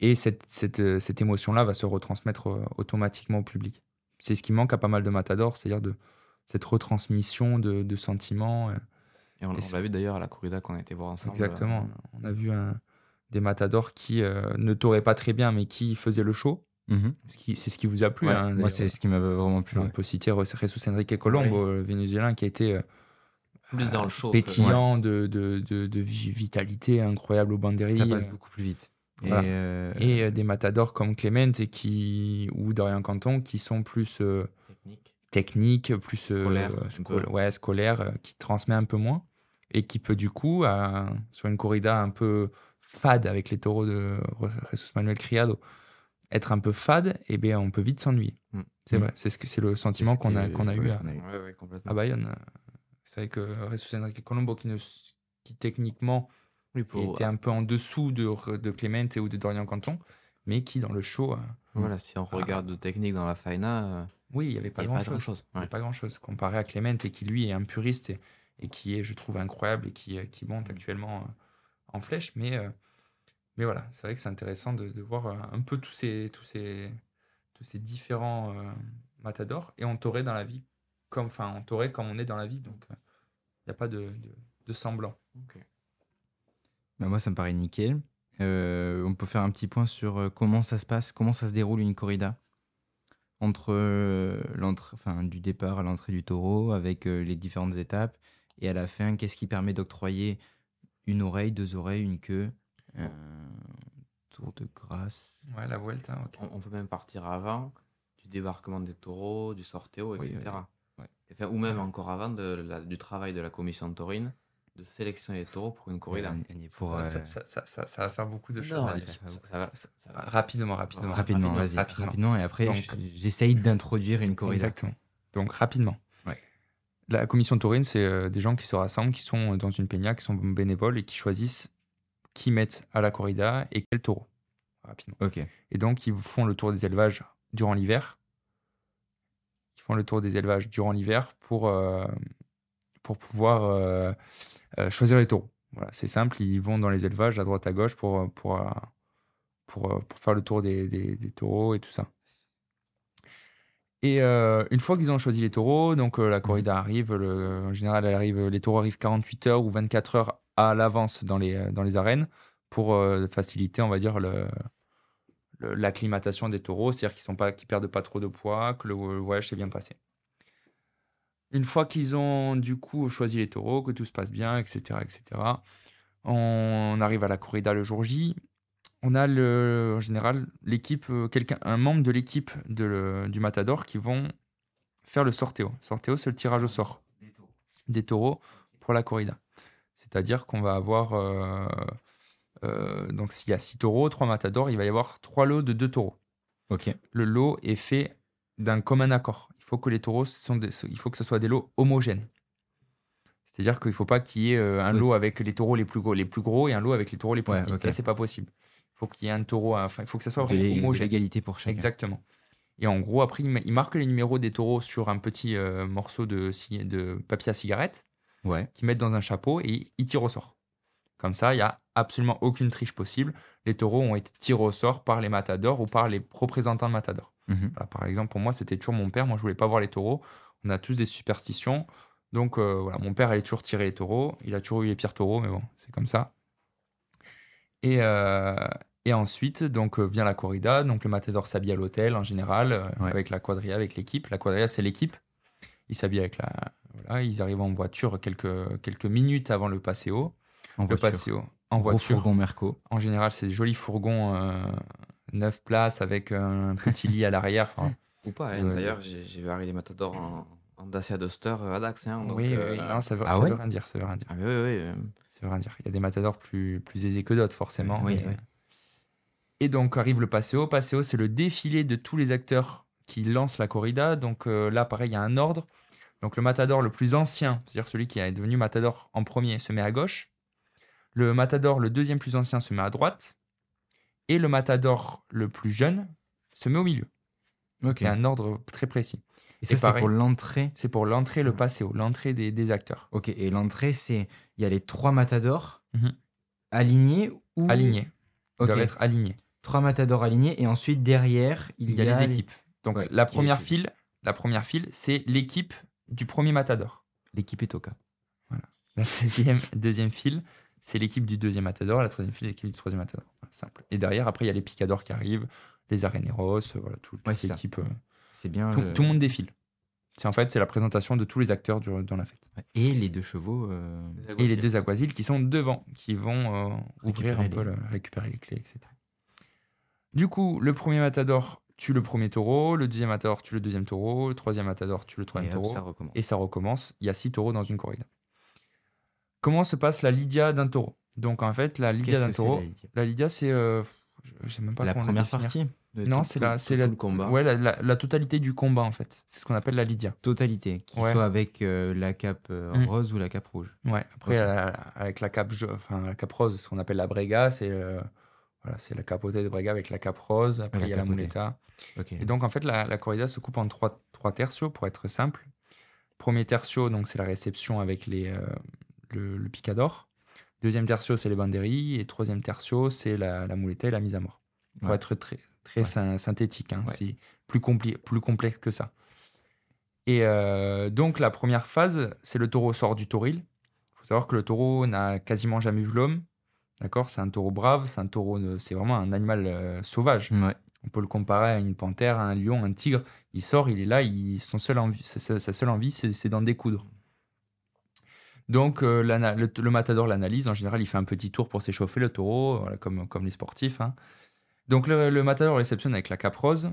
et cette, cette, euh, cette émotion-là va se retransmettre euh, automatiquement au public. C'est ce qui manque à pas mal de matadors, c'est-à-dire de cette retransmission de, de sentiments. Et on, l'a vu d'ailleurs à la corrida qu'on a été voir ensemble. Exactement. On a vu un, des matadors qui ne tauraient pas très bien, mais qui faisaient le show. Mhm. C'est ce qui vous a plu. Hein, moi, c'est ce qui m'avait vraiment plu. On peut citer Jesus Enrique Colombo, le vénézuélien, qui a été plus dans le show. Pétillant de, de, de, vitalité incroyable au Banderie. Ça passe beaucoup plus vite. Et, euh, euh, des matadors comme Clement et qui, ou Dorian Canton qui sont plus euh, techniques, plus scolaires, ouais, scolaire, qui transmet un peu moins et qui peut du coup, sur une corrida un peu fade avec les taureaux de Jesus Manuel Criado, être un peu fade, et eh bien on peut vite s'ennuyer. Mm. C'est mm. vrai, c'est ce que c'est le sentiment qu'on a, qu'on a eu à, à Bayonne. C'est vrai que Jesus Enrique Colombo, qui, ne, qui techniquement était un peu en dessous de, de Clemente ou de Dorian Canton, mais qui dans le show. Euh, voilà, si on regarde de technique dans la faina. Euh, oui, il n'y avait pas grand-chose. Grand pas grand-chose. Comparé à Clemente, qui lui est un puriste et, qui est, je trouve, incroyable et qui, euh, qui monte actuellement en flèche. Mais mais voilà, c'est vrai que c'est intéressant de, voir euh, un peu tous ces, différents euh, matadors. Et on t'aurait dans la vie, comme, enfin, on comme on est dans la vie. Donc, il n'y a pas de, semblant. Bah, moi, ça me paraît nickel. Euh, on peut faire un petit point sur euh, comment ça se passe, comment ça se déroule une corrida entre euh, l'entrée, enfin, du départ à l'entrée du taureau avec euh, les différentes étapes et à la fin, qu'est-ce qui permet d'octroyer une oreille, deux oreilles, une queue, un tour de grâce. Ouais, la Vuelta, ok. On, on peut même partir avant du débarquement des taureaux, du sorteo, etc. oui, ouais. Enfin, ou même encore avant de la- du travail de la commission de taurine de sélectionner les taureaux pour une corrida. Ouais, pour, euh, ça, ça, ça, ça- ça va faire beaucoup de choses. Rapidement, rapidement. rapidement, rapidement, vas-y, rapidement. rapidement. et après, j'essaye d'introduire une corrida. Exactement. Donc, rapidement. Ouais. La commission taurine, c'est euh, des gens qui se rassemblent, qui sont dans une peña, qui sont bénévoles et qui choisissent qui mettent à la corrida et quel taureau. Rapidement. Ok. Et donc, ils font le tour des élevages durant l'hiver. Ils font le tour des élevages durant l'hiver pour, euh, pour pouvoir euh, euh, choisir les taureaux. Voilà, c'est simple, ils vont dans les élevages à droite à gauche pour, pour, pour, pour faire le tour des, des- des taureaux et tout ça. Et euh, une fois qu'ils ont choisi les taureaux, donc euh, la corrida arrive, le- en général, elle arrive, les taureaux arrivent 48 heures ou 24 heures à l'avance dans les, dans les arènes pour euh, faciliter, on va dire, le, le- l'acclimatation des taureaux, c'est-à-dire qu'ils ne perdent pas trop de poids, que le, le voyage s'est bien passé. Une fois qu'ils ont du coup choisi les taureaux, que tout se passe bien, etc., etc., on arrive à la corrida le jour J. On a le, en général l'équipe, euh, quelqu'un, un membre de l'équipe du Matador qui vont faire le sorteo. Sorteo, c'est le tirage au sort des taureaux pour la corrida. C'est-à-dire qu'on va avoir, euh, euh, donc s'il y a six taureaux, trois matadors, il va y avoir trois lots de deux taureaux. Ok. Le lot est fait d'un commun accord. Il faut que les taureaux, sont des- il faut que ce soit des lots homogènes. C'est-à-dire qu'il ne faut pas qu'il y ait un lot avec les taureaux les plus gros, les plus gros et un lot avec les taureaux les plus Ouais, petits. ok. Ça, c'est pas possible. Il faut qu'il y ait un taureau, enfin, il faut que ça soit vraiment homogène. l'égalité pour chacun. Exactement. Et en gros, après, il ma- il marque les numéros des taureaux sur un petit euh, morceau de, papier à cigarette Ouais. qu'ils mettent dans un chapeau et ils tirent au sort. Comme ça, il n'y a absolument aucune triche possible. Les taureaux ont été tirés au sort par les matadors ou par les représentants de matadors. Voilà, par exemple, pour moi, c'était toujours mon père. Moi, je voulais pas voir les taureaux. On a tous des superstitions. Donc, euh, voilà, mon père allait toujours tirer les taureaux. Il a toujours eu les pires taureaux, mais bon, c'est comme ça. Et, euh, et ensuite, donc, euh, vient la corrida. Donc, le matador s'habille à l'hôtel, en général, euh, Ouais. avec la quadrilla, avec l'équipe. La quadrilla, c'est l'équipe. Ils s'habillent avec la... Voilà, ils arrivent en voiture quelques, quelques minutes avant le passeo. En Le voiture. passeo, en Gros voiture. fourgon Merco. En général, c'est des jolis fourgons euh, 9 places avec un petit lit à l'arrière. Enfin, Ou pas, hein. D'ailleurs, j'ai vu arriver des matadors en, en Dacia Duster à Dax. Hein, donc, oui, oui, euh, oui. Non, ça veut, Ah ça ouais veut rien dire. Ça veut rien dire. Ah, oui, oui, veut rien dire. Il y a des matadors plus, plus aisés que d'autres, forcément. Oui, mais- oui. Et donc arrive le Paseo. Paseo, c'est le défilé de tous les acteurs qui lancent la corrida. Donc euh, là, pareil, il y a un ordre. Donc le matador le plus ancien, c'est-à-dire celui qui est devenu matador en premier, se met à gauche. Le matador, le deuxième plus ancien, se met à droite. Et le matador le plus jeune se met au milieu. Ok. Il y a un ordre très précis. Et ça, c'est pour l'entrée. C'est pour l'entrée, le Paseo, l'entrée des, des acteurs. Ok. Et l'entrée, c'est. Il y a les trois matadors Mhm. alignés ou. Alignés. Ils Ok. doivent être alignés. Trois matadors alignés. Et ensuite, derrière, il, Il y a les équipes. Donc Ouais, la première file, la première file, c'est l'équipe du premier matador. L'équipe est au cas. La deuxième, deuxième file, c'est l'équipe du deuxième matador. La troisième file, l'équipe du troisième matador. Voilà, simple. Et derrière, après, il y a les picadors qui arrivent, les areneros, euh, voilà, tout, toute Ouais, l'équipe. euh, C'est bien. tout, le- tout le monde défile. C'est en fait, c'est la présentation de tous les acteurs du- dans la fête. Et les deux chevaux. euh, les Et les deux aguasiles qui sont devant, qui vont euh, ouvrir Récupérer un peu, le- récupérer les clés, etc. Du coup, le premier matador tue le premier taureau, le deuxième matador tue le deuxième taureau, le troisième matador tue le Et troisième hop, taureau. ça recommence. et ça recommence. Il y a six taureaux dans une corrida. Comment se passe la Lydia d'un taureau? Donc en fait, la Lydia d'un taureau, la Lydia? c'est, euh, je sais même pas La première partie? De Non, c'est la, c'est la, combat. ouais, la, la- la totalité du combat en fait. C'est ce qu'on appelle la Lydia. Totalité. Qu'il Ouais. soit avec euh, la cape euh, Mm. rose ou la cape rouge. Ouais. Après, avec la cape, enfin la cape rose, ce qu'on appelle la brega, c'est euh, voilà, c'est la capotée de brega avec la cape rose. Après, il y a la muleta. Et donc, en fait, la, corrida se coupe en trois, trois tertios pour être simple. Premier tertio, donc c'est la réception avec les, le, le picador. Deuxième tertio, c'est les banderies. Et troisième tertio, c'est la, la muleta et la mise à mort. Pour Ouais. être très, très Ouais. synthétique, hein, Ouais. c'est plus, compli- plus complexe que ça. Et euh, donc, la première phase, c'est le taureau sort du tauril. Il faut savoir que le taureau n'a quasiment jamais vu l'homme. D'accord? C'est un taureau brave, c'est un taureau, de- c'est vraiment un animal euh, sauvage. Ouais. On peut le comparer à une panthère, à un lion, un tigre. Il sort, il est là, il, son seul envie, sa, seule envie, c'est d'en découdre. Donc, euh, le, le matador l'analyse. En général, il fait un petit tour pour s'échauffer, le taureau, voilà, comme, comme les sportifs. hein. Donc, le, le matador réceptionne avec la caprose.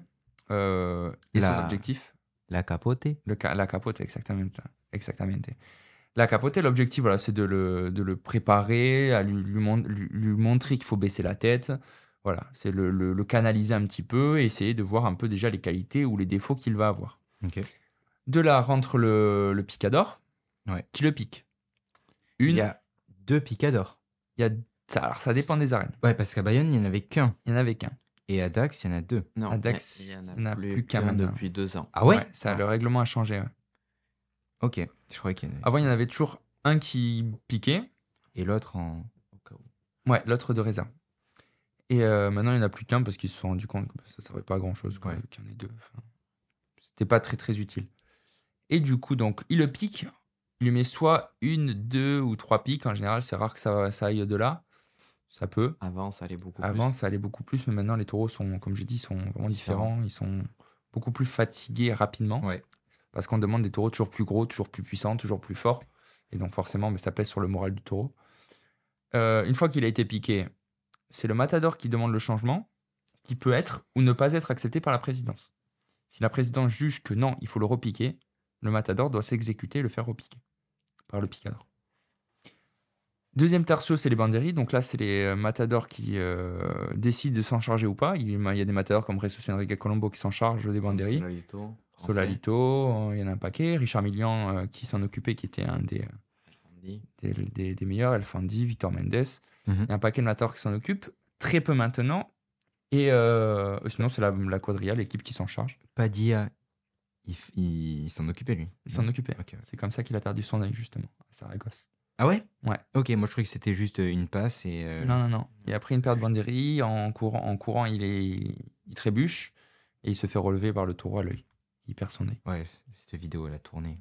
euh, et La- son objectif, La capotée. le ca- la capote, exactement. exactamente. La capote, l'objectif, voilà, c'est de le, de le préparer, à lui, lui, mon- lui- lui montrer qu'il faut baisser la tête. Voilà, c'est le, le- canaliser un petit peu et essayer de voir un peu déjà les qualités ou les défauts qu'il va avoir. De là rentre le, le picador, Ouais. qui le pique? Il Une, y a deux picadors. il y a, ça, alors ça dépend des arènes. Ouais, parce qu'à Bayonne, il n'y en avait qu'un. Il y en avait qu'un. Et à Dax, il y en a deux. Non, À Dax, il n'y en a plus, plus qu'un maintenant. depuis deux ans. Ah ouais, ça, Le règlement a changé. ouais. Ok. Je croyais qu'il y en avait. Avant, il y en avait toujours un qui piquait, Et l'autre en. Ouais, l'autre de réserve. Et euh, maintenant, il n'y en a plus qu'un parce qu'ils se sont rendus compte que ça ne servait pas à grand chose Ouais. qu'il y en ait deux. Enfin, C'était pas très très utile. Et du coup, donc, il le pique. Il lui met soit une, deux ou trois piques. En général, c'est rare que ça, ça aille de-là. Ça peut. Avant, ça allait beaucoup Avant, ça allait beaucoup plus, mais maintenant, les taureaux sont, comme je dis, sont vraiment Différents. différents. Ils sont beaucoup plus fatigués rapidement. Ouais. Parce qu'on demande des taureaux toujours plus gros, toujours plus puissants, toujours plus forts. Et donc, forcément, mais ça pèse sur le moral du taureau. Euh, une fois qu'il a été piqué, c'est le matador qui demande le changement, qui peut être ou ne pas être accepté par la présidence. Si la présidence juge que non, il faut le repiquer, le matador doit s'exécuter et le faire repiquer par le picador. Deuxième tertio, c'est les banderies. Donc là, c'est les euh, matadors qui euh, décident de s'en charger ou pas. Il, il y a des matadors comme Jesus Enrique Colombo qui s'en chargent des banderies. Solalito, Solalito, euh, il y en a un paquet. Richard Millian euh, qui s'en occupait, qui était un des, des, des- des meilleurs. El Fandi, Victor Mendes. Mhm. Il y a un paquet de matadors qui s'en occupent. Très peu maintenant. Et euh, sinon, c'est la, la quadrilla, l'équipe qui s'en charge. Padilla, il, il s'en occupait lui. Il s'en occupait. C'est comme ça qu'il a perdu son œil, justement, à Saragosse. Ah ouais? Ouais. Ok, moi je croyais que c'était juste une passe et. euh, Non, non, non. Il a pris une paire de banderies. En courant, en courant il, est, il trébuche. Et il se fait relever par le taureau à l'œil. Il perd son œil. Ouais, cette vidéo, elle a tourné.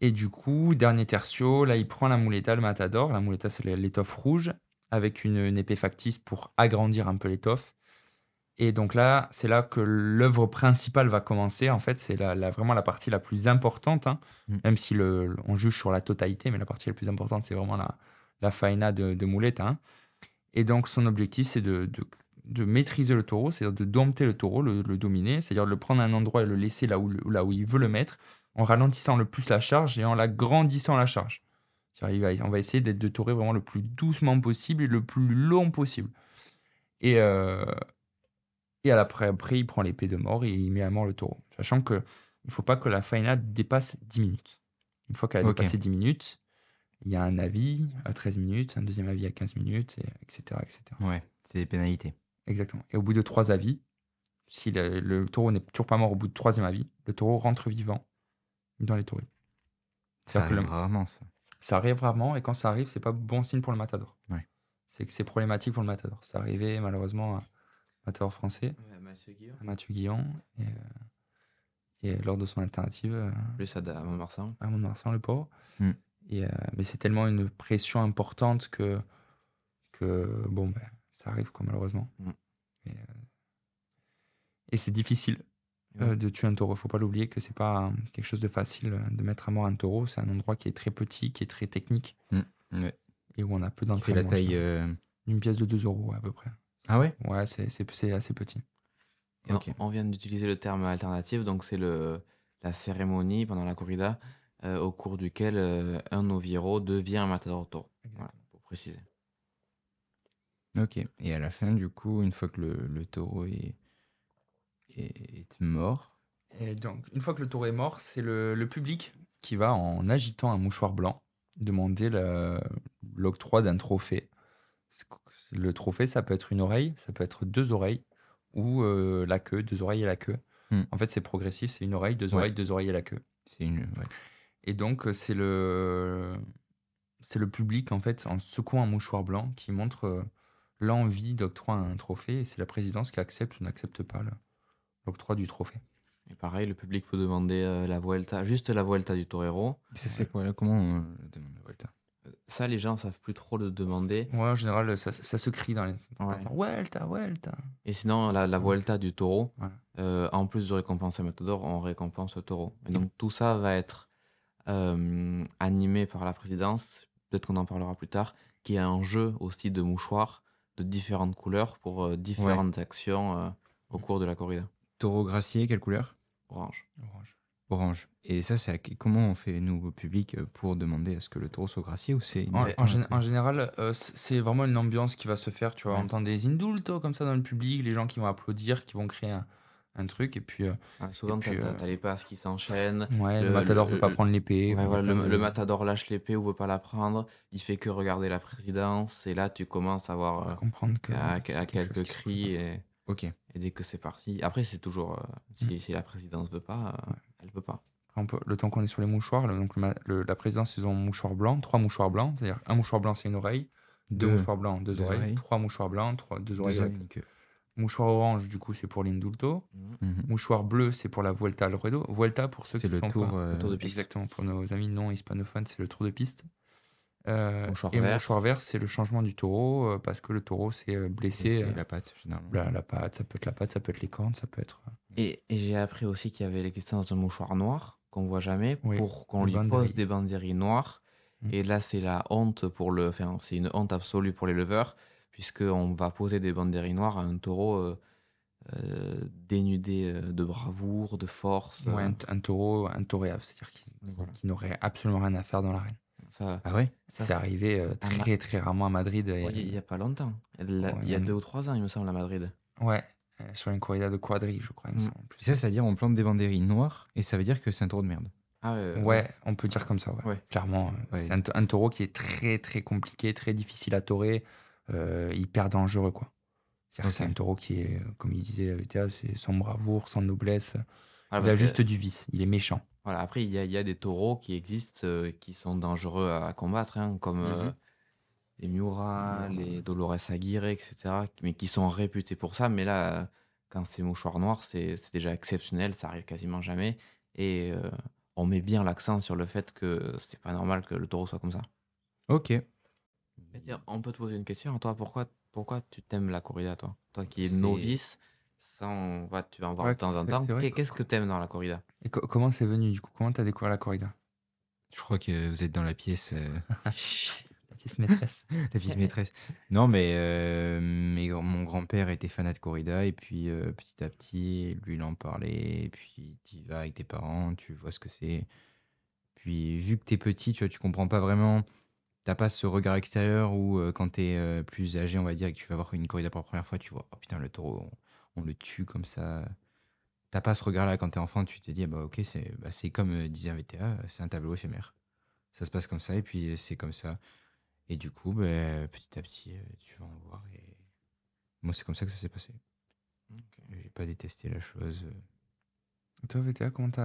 Et du coup, dernier tertio, là, il prend la muleta, le matador. La muleta, c'est l'étoffe rouge, avec une, une épée factice pour agrandir un peu l'étoffe. Et donc là, c'est là que l'œuvre principale va commencer. En fait, c'est la, la- vraiment la partie la plus importante, hein. Mm. même si le, on juge sur la totalité, mais la partie la plus importante, c'est vraiment la, la faena de, de muleta. hein. Et donc, son objectif, c'est de, de- de maîtriser le taureau, c'est-à-dire de dompter le taureau, le, le dominer, c'est-à-dire de le prendre à un endroit et le laisser là où, là où il veut le mettre, en ralentissant le plus la charge et en la grandissant la charge. C'est-à-dire, il va- on va essayer d'être de taurer vraiment le plus doucement possible et le plus long possible. Et, euh, et à l'après, après, il prend l'épée de mort et il met à mort le taureau. Sachant que il ne faut pas que la faena dépasse 10 minutes. Une fois qu'elle a dépassé 10 minutes, il y a un avis à 13 minutes, un deuxième avis à 15 minutes, et etc., etc. Ouais, c'est des pénalités. Exactement. Et au bout de trois avis, si le, le taureau n'est toujours pas mort au bout de troisième avis, le taureau rentre vivant dans les taureaux. Ça arrive le- rarement, ça. Ça arrive rarement, et quand ça arrive, c'est pas bon signe pour le matador. Ouais. C'est que c'est problématique pour le matador. Ça arrivait malheureusement à français, Mathieu Guillon, et, euh, et lors de son alternative, euh, Plus à, à Mont-Marsan. à Mont-de-Marsan, le pauvre. Mm. Et, euh, mais c'est tellement une pression importante que, que bon, ben, ça arrive, quoi, malheureusement. Mm. Et, euh, et c'est difficile euh, de tuer un taureau. Il faut pas l'oublier que c'est pas euh, quelque chose de facile euh, de mettre à mort un taureau. C'est un endroit qui est très petit, qui est très technique Ouais. et où on a peu fait la d'entraînement. taille. euh, Une pièce de 2 euros à peu près. Ah ouais? Ouais, c'est- assez petit. Et on, on vient d'utiliser le terme alternatif, donc c'est le la cérémonie pendant la corrida euh, au cours duquel euh, un noviero devient un matador taureau. Voilà, pour préciser. Ok. Et à la fin, du coup, une fois que le, le taureau est, est, est mort, Et donc, une fois que le taureau est mort, c'est le, le public qui va, en agitant un mouchoir blanc, demander l'octroi d'un trophée. Le trophée, ça peut être une oreille, ça peut être deux oreilles, ou euh, la queue, deux oreilles et la queue. Hmm. En fait, c'est progressif, c'est une oreille, deux Ouais. oreilles, deux oreilles et la queue. c'est une. ouais. Et donc, euh, c'est le. c'est le public, en fait, en secouant un mouchoir blanc, qui montre euh, l'envie d'octroyer un trophée. Et c'est la présidence qui accepte ou n'accepte pas l'octroi du trophée. Et pareil, le public peut demander euh, la Vuelta, juste la Vuelta du Torero. C'est quoi Comment on demande la Vuelta? Ça, les gens savent plus trop le demander. Ouais, en général, ça, ça se crie dans les. Ouais. Vuelta, Vuelta. Et sinon, la, la Vuelta du taureau, euh, en plus de récompenser Matador, on récompense le taureau. Et donc, tout ça va être euh, animé par la présidence, peut-être qu'on en parlera plus tard, qui est un jeu aussi de mouchoirs de différentes couleurs pour euh, différentes actions au cours de la corrida. Taureau gracier, quelle couleur? Orange. Orange. Orange. Et ça, c'est comment on fait, nous, au public, euh, pour demander à ce que le taureau soit gracié ou c'est en, général, euh, c'est vraiment une ambiance qui va se faire. Tu vas entendre des indultos comme ça dans le public, les gens qui vont applaudir, qui vont créer un, truc. Et puis. Euh, ah, souvent, tu as, les passes qui s'enchaînent. le, matador ne veut pas prendre l'épée. le, matador lâche l'épée ou veut pas la prendre. Il fait que regarder la présidence. Et là, tu commences à voir. comprendre que. À, quelques cris. Et... Ok. Et dès que c'est parti. Après, c'est toujours. si, mm. si, la présidence veut pas, elle veut pas le temps qu'on est sur les mouchoirs, donc la présidence, ils ont un mouchoir blanc, trois mouchoirs blancs, c'est-à-dire un mouchoir blanc, c'est une oreille, deux, mouchoirs blancs, deux, oreilles, trois mouchoirs blancs, trois, deux, oreilles. Mouchoir orange, du coup, c'est pour l'indulto. Mhm. Mouchoir bleu, c'est pour la Vuelta al Ruedo. Vuelta, pour ceux qui le font tour, pas. Euh, tour de piste. Exactement, pour nos amis non hispanophones, c'est le tour de piste. Euh, mouchoir et vert. mouchoir vert, c'est le changement du taureau, euh, parce que le taureau s'est blessé. la patte, généralement. La, la, patte, ça peut être la patte, ça peut être les cornes, ça peut être. Et, et j'ai appris aussi qu'il y avait l'existence d'un mouchoir noir qu'on voit jamais pour qu'on lui pose des banderilles noires. Mm. Et là, c'est la honte pour le. Enfin, c'est une honte absolue pour les leveurs, puisqu'on va poser des banderilles noires à un taureau euh, euh, dénudé euh, de bravoure, de force. un, taureau intoréable, c'est-à-dire qu'il n'aurait absolument rien à faire dans l'arène. Ça, ah ouais C'est arrivé très, très rarement à Madrid. Il n'y a, pas longtemps. Il y a deux ou trois ans, il me semble, à Madrid. Ouais, sur une corrida de quadrille, je crois. Mm. Ça, ça veut dire on plante des banderilles noires et ça veut dire que c'est un taureau de merde. Ah ouais, on peut dire comme ça, ouais. clairement. Euh, c'est un, taureau qui est très très compliqué, très difficile à taurer, euh, hyper dangereux. quoi. C'est un taureau qui est, comme il disait c'est sans bravoure, sans noblesse. il a juste du vice, il est méchant. Voilà, après, il y a, y a, des taureaux qui existent, qui sont dangereux à combattre, hein, comme mm-hmm. Les Miura, les Dolores Aguirre, etc., mais qui sont réputés pour ça. Mais là, quand c'est mouchoir noir, c'est déjà exceptionnel, ça arrive quasiment jamais. Et euh, on met bien l'accent sur le fait que c'est pas normal que le taureau soit comme ça. Ok. On peut te poser une question. Toi, pourquoi, pourquoi tu t'aimes la corrida, toi? Toi qui es novice, ça, tu vas en voir de temps en temps. Qu'est-ce que tu aimes dans la corrida? Et comment c'est venu du coup? Comment tu as découvert la corrida? Je crois que vous êtes dans la pièce. Euh, maîtresse. la pièce maîtresse. Non, mais, euh, mais mon grand-père était fanat de corrida, et puis euh, petit à petit, lui, il en parlait, et puis tu vas avec tes parents, tu vois ce que c'est. Puis vu que tu es petit, tu vois, tu comprends pas vraiment, t'as pas ce regard extérieur où euh, quand tu es plus âgé, on va dire, et que tu vas voir une corrida pour la première fois, tu vois, oh putain, le taureau, on, le tue comme ça. T'as pas ce regard-là quand t'es enfant, tu te dis, ah bah ok, c'est bah, comme disait un VTA, c'est un tableau éphémère. Ça se passe comme ça, et puis c'est comme ça. Et du coup, ben, petit à petit, euh, tu vas en voir. Et moi, c'est comme ça que ça s'est passé. J'ai pas détesté la chose. Et toi, VTA, comment t'es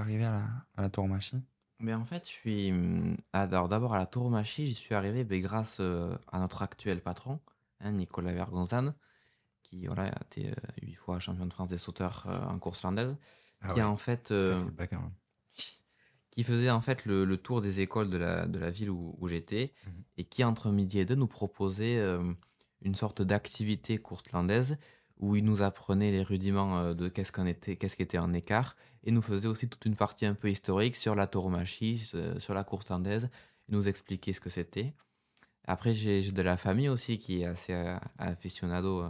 arrivé à la, à la tauromachie mais en fait, je suis. Hum, alors, d'abord, à la tauromachie, j'y suis arrivé ben, grâce euh, à notre actuel patron, hein, Nicolas Vergonzane, qui voilà, a été euh, huit fois champion de France des sauteurs en course landaise. Ah qui a en fait. Hein qui faisait en fait le, tour des écoles de la, de la ville où, j'étais mhm. et qui, entre midi et deux, nous proposait euh, une sorte d'activité courtelandaise où il nous apprenait les rudiments euh, de qu'est-ce était, qu'est-ce qui était en écart et nous faisait aussi toute une partie un peu historique sur la tauromachie, euh, sur la course landaise, et nous expliquait ce que c'était. Après, j'ai de la famille aussi qui est assez aficionado,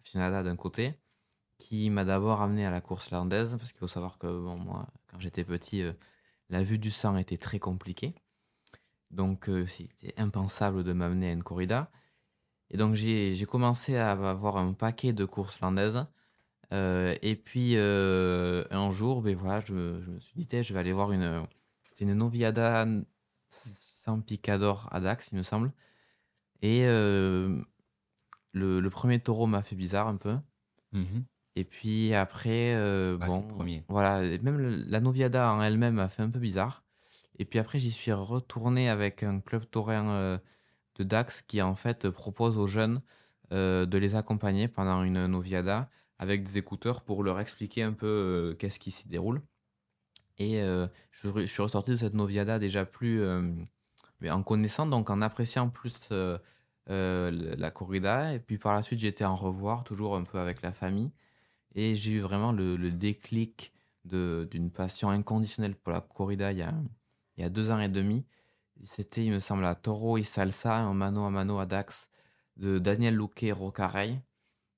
aficionada d'un côté, qui m'a d'abord amené à la course landaise, parce qu'il faut savoir que bon, moi, quand j'étais petit, la vue du sang était très compliquée. Donc, euh, c'était impensable de m'amener à une corrida. Et donc, j'ai commencé à avoir un paquet de courses landaises. Euh, et puis, euh, un jour, ben voilà, je, me suis dit, je vais aller voir une. C'était une Noviada San Picador à Dax, il me semble. Et le, premier taureau m'a fait bizarre un peu. Mmh et puis après, euh, bon, voilà, même la Noviada en elle-même a fait un peu bizarre. Et puis après, j'y suis retourné avec un club taurin euh, de Dax qui en fait propose aux jeunes euh, de les accompagner pendant une noviada avec des écouteurs pour leur expliquer un peu euh, qu'est-ce qui s'y déroule. Et je, je suis ressorti de cette noviada déjà plus mais en connaissant, donc en appréciant plus la corrida. Et puis par la suite, j'étais en revoir, toujours un peu avec la famille. Et j'ai eu vraiment le, le déclic d'une passion inconditionnelle pour la corrida il y a, il y a deux ans et demi. C'était, il me semble, à Toro y Salsa, un mano a mano à Dax de Daniel Luque Rocarey,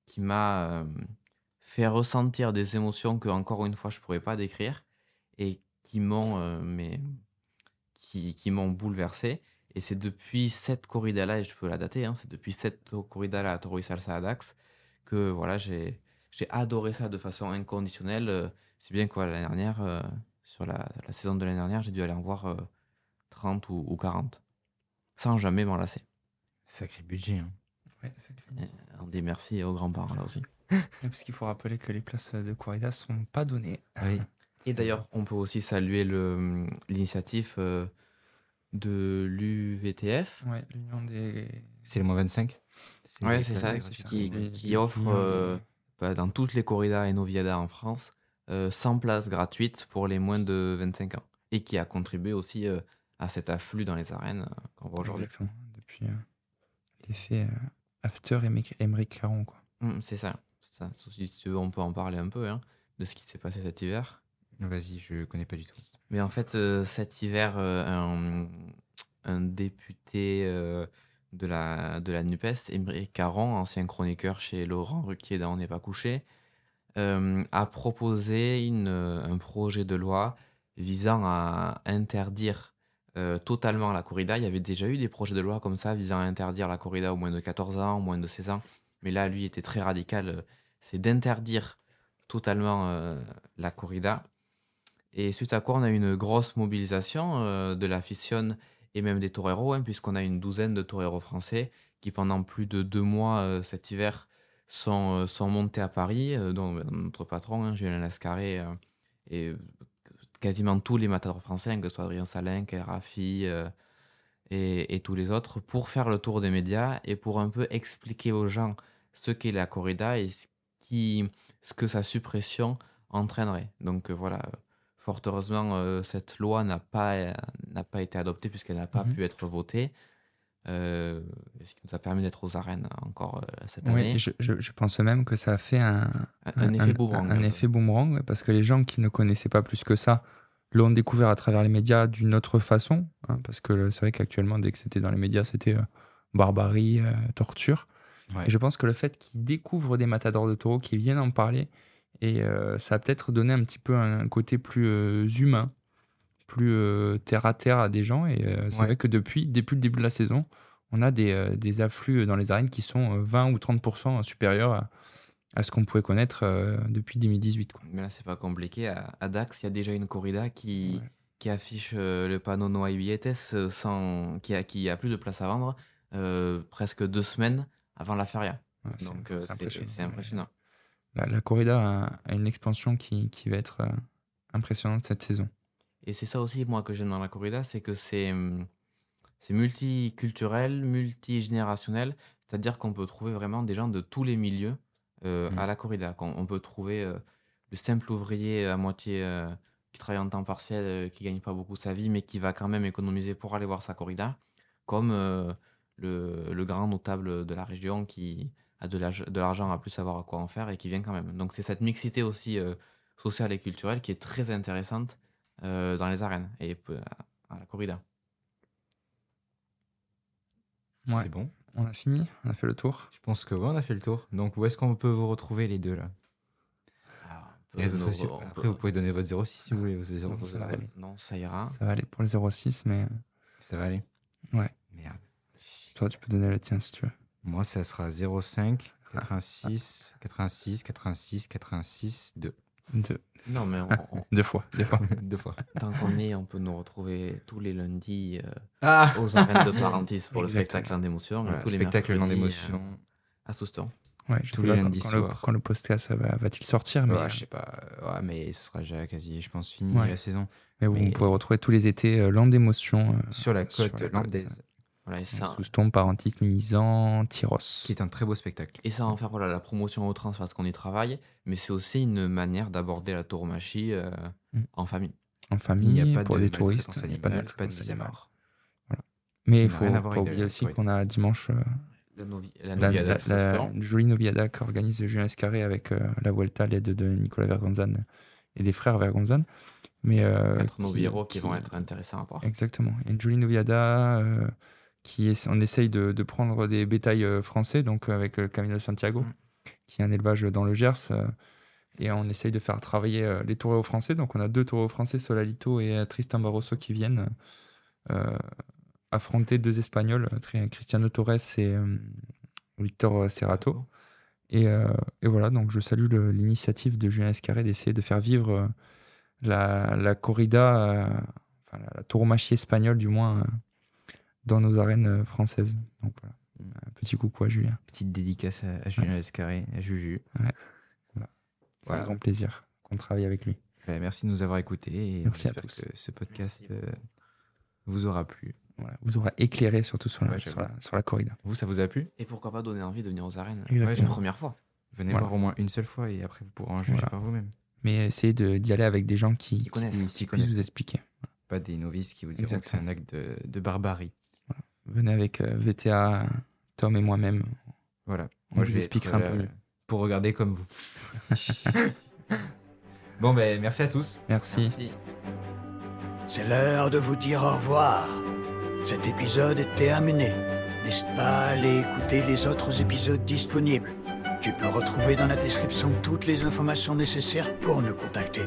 qui m'a euh, fait ressentir des émotions que, encore une fois, je ne pourrais pas décrire et qui m'ont euh, qui, qui bouleversé. Et c'est depuis cette corrida-là, et je peux la dater, hein, c'est depuis cette corrida-là à Toro y Salsa à Dax que voilà, j'ai adoré ça de façon inconditionnelle. C'est bien quoi l'année dernière, euh, sur la, saison de l'année dernière, j'ai dû aller en voir 30 euh, ou, 40. Sans jamais m'en lasser. Sacré budget. Hein. Ouais, sacré budget. On dit merci aux grands-parents là aussi. Parce qu'il faut rappeler que les places de corrida sont pas données. Oui. Et d'ailleurs, on peut aussi saluer l'initiative euh, de l'UVTF. Ouais, l'Union des. C'est le moins 25 Ouais, c'est ça, qui, qui offre bah, dans toutes les corridas et noviadas en France 100 euh, places gratuites pour les moins de 25 ans. Et qui a contribué aussi euh, à cet afflux dans les arènes euh, qu'on voit aujourd'hui. Depuis l'effet After Emery Caron. Quoi. Mmh, c'est ça. ça. Si tu veux, on peut en parler un peu hein, de ce qui s'est passé cet hiver. Vas-y, je connais pas du tout. Mais en fait, cet hiver, un, un, député de, la, de la NUPES, Emery Caron, ancien chroniqueur chez Laurent Ruquier dans On n'est pas couché, euh, a proposé une, euh, un projet de loi visant à interdire euh, totalement la corrida. Il y avait déjà eu des projets de loi comme ça visant à interdire la corrida au moins de 14 ans, au moins de 16 ans. Mais là, lui était très radical. C'est d'interdire totalement la corrida. Et suite à quoi, on a eu une grosse mobilisation de la fission et même des toreros, hein, puisqu'on a une douzaine de toreros français qui, pendant plus de deux mois cet hiver, sont, euh, sont montés à Paris, euh, dont bah, notre patron, hein, Julien Lascaré, euh, et quasiment tous les matadors français, hein, que ce soit Adrien Salin, Rafi et, et, tous les autres, pour faire le tour des médias et pour un peu expliquer aux gens ce qu'est la corrida et ce, qui, ce que sa suppression entraînerait. Donc voilà, fort heureusement, cette loi n'a pas, n'a pas été adoptée puisqu'elle n'a pas mmh pu être votée. Euh, ce qui nous a permis d'être aux arènes encore euh, cette année. Je, je, pense même que ça a fait un, un, effet boomerang. Un, effet boomerang, parce que les gens qui ne connaissaient pas plus que ça l'ont découvert à travers les médias d'une autre façon, hein, parce que c'est vrai qu'actuellement, dès que c'était dans les médias, c'était euh, barbarie, torture. Et je pense que le fait qu'ils découvrent des matadors de taureaux, qui viennent en parler, et ça a peut-être donné un petit peu un côté plus humain plus euh, terre à terre à des gens. Et euh, c'est vrai que depuis, depuis le début de la saison, on a des, euh, des afflux dans les arènes qui sont 20 ou 30% supérieurs à, à ce qu'on pouvait connaître depuis 2018. Quoi. Mais là, c'est pas compliqué. À, Dax, il y a déjà une corrida qui, qui affiche le panneau Noa Billetes sans, qui, a, qui a plus de place à vendre presque deux semaines avant la feria. Donc c'est impressionnant. La, la, corrida a, une expansion qui, qui va être impressionnante cette saison. Et c'est ça aussi, moi, que j'aime dans la corrida, c'est que c'est hum, c'est multiculturel, multigénérationnel. C'est-à-dire qu'on peut trouver vraiment des gens de tous les milieux euh, mmh. à la corrida. On, peut trouver euh, le simple ouvrier à moitié euh, qui travaille en temps partiel, qui gagne pas beaucoup sa vie, mais qui va quand même économiser pour aller voir sa corrida, comme le, le, grand notable de la région qui a de l'argent à plus savoir à quoi en faire et qui vient quand même. Donc c'est cette mixité aussi sociale et culturelle qui est très intéressante euh, dans les arènes et à la corrida. C'est bon. On a fini On a fait le tour Je pense que oui, on a fait le tour. Donc, où est-ce qu'on peut vous retrouver les deux là? Après, vous pouvez donner votre 06 si vous voulez. non, ça, va aller. non, ça ira. Ça va aller pour les 06, mais. Ça va aller Ouais. Merde. Toi, tu peux donner le tien si tu veux. Moi, ça sera 05 86 86 86 86 2. 2. Non, mais deux fois. Deux fois. deux fois. Tant qu'on est, on peut nous retrouver tous les lundis euh, ah aux arènes de Parentis pour le spectacle en émotion. tous les spectacle en émotion. à Souston. Ouais, je Tous sais les quand- lundis quand, le, soirs. quand le podcast va- va-t-il sortir, mais, Ouais, je sais pas. Ouais, mais ce sera déjà quasi, je pense, fini Ouais. la saison. mais vous mais- pouvez retrouver tous les étés euh, Land d'émotion euh, Sur la sur côte la côte, landaise. Voilà, et ça, sous Stomp, Parentis, Misan, Tyros. Qui est un très beau spectacle. et ça va en faire voilà, la promotion au trans parce qu'on y travaille, mais c'est aussi une manière d'aborder la tauromachie euh, Mm. en famille. En Il famille, a pas pour de des touristes, il n'y a pas de pas de mort. Mais Qui il faut pas oublier aussi qu'on a dimanche euh, La, novi la noviada, la- la- jolie Noviada qu'organise Julien Escarré avec euh, la Vuelta, l'aide de Nicolas Vergonzan et des frères Vergonzan. Mais, euh, Quatre qui- novieros qui, vont être intéressants à voir. Exactement. Une jolie Noviada qui est, on essaye de, de prendre des bétails euh, français, donc euh, avec le Camino de Santiago, Mm. qui est un élevage dans le Gers. euh, et on essaye de faire travailler euh, les taureaux français. Donc on a deux taureaux français, Solalito et euh, Tristan Barroso, qui viennent euh, affronter deux Espagnols, euh, Cristiano Torres et euh, Victor Serrato. Et, euh, et voilà, donc je salue l'initiative de Julien Escarré d'essayer de faire vivre euh, la, la corrida, euh, enfin la, la tauromachie espagnole du moins, euh, dans nos arènes euh, françaises. Donc voilà, un petit coucou à Julien. Petite dédicace à, à Julien Escarré, à Juju. C'est Voilà. un grand plaisir qu'on travaille avec lui. Bah, merci de nous avoir écoutés et Merci à j'espère tous. que ce podcast euh, vous aura plu. Voilà, vous aura éclairé surtout sur la, Ouais, sur j'avoue. la, sur la corrida. Vous, ça vous a plu? Et pourquoi pas donner envie de venir aux arènes? Une première fois Venez Voilà. voir au moins une seule fois et après vous pourrez en juger Voilà. par vous-même. Mais essayez de- d'y aller avec des gens qui, Qui connaissent. Qui puissent connaissent. vous expliquer. Pas des novices qui vous diront que c'est un acte de, de barbarie. Venez avec euh, VTA, Tom et moi-même. Voilà. On je vous être un peu là mieux. Pour regarder comme vous. bon, ben merci à tous. Merci. Merci. C'est l'heure de vous dire au revoir. Cet épisode est terminé. N'hésite pas à aller écouter les autres épisodes disponibles? Tu peux retrouver dans la description toutes les informations nécessaires pour nous contacter.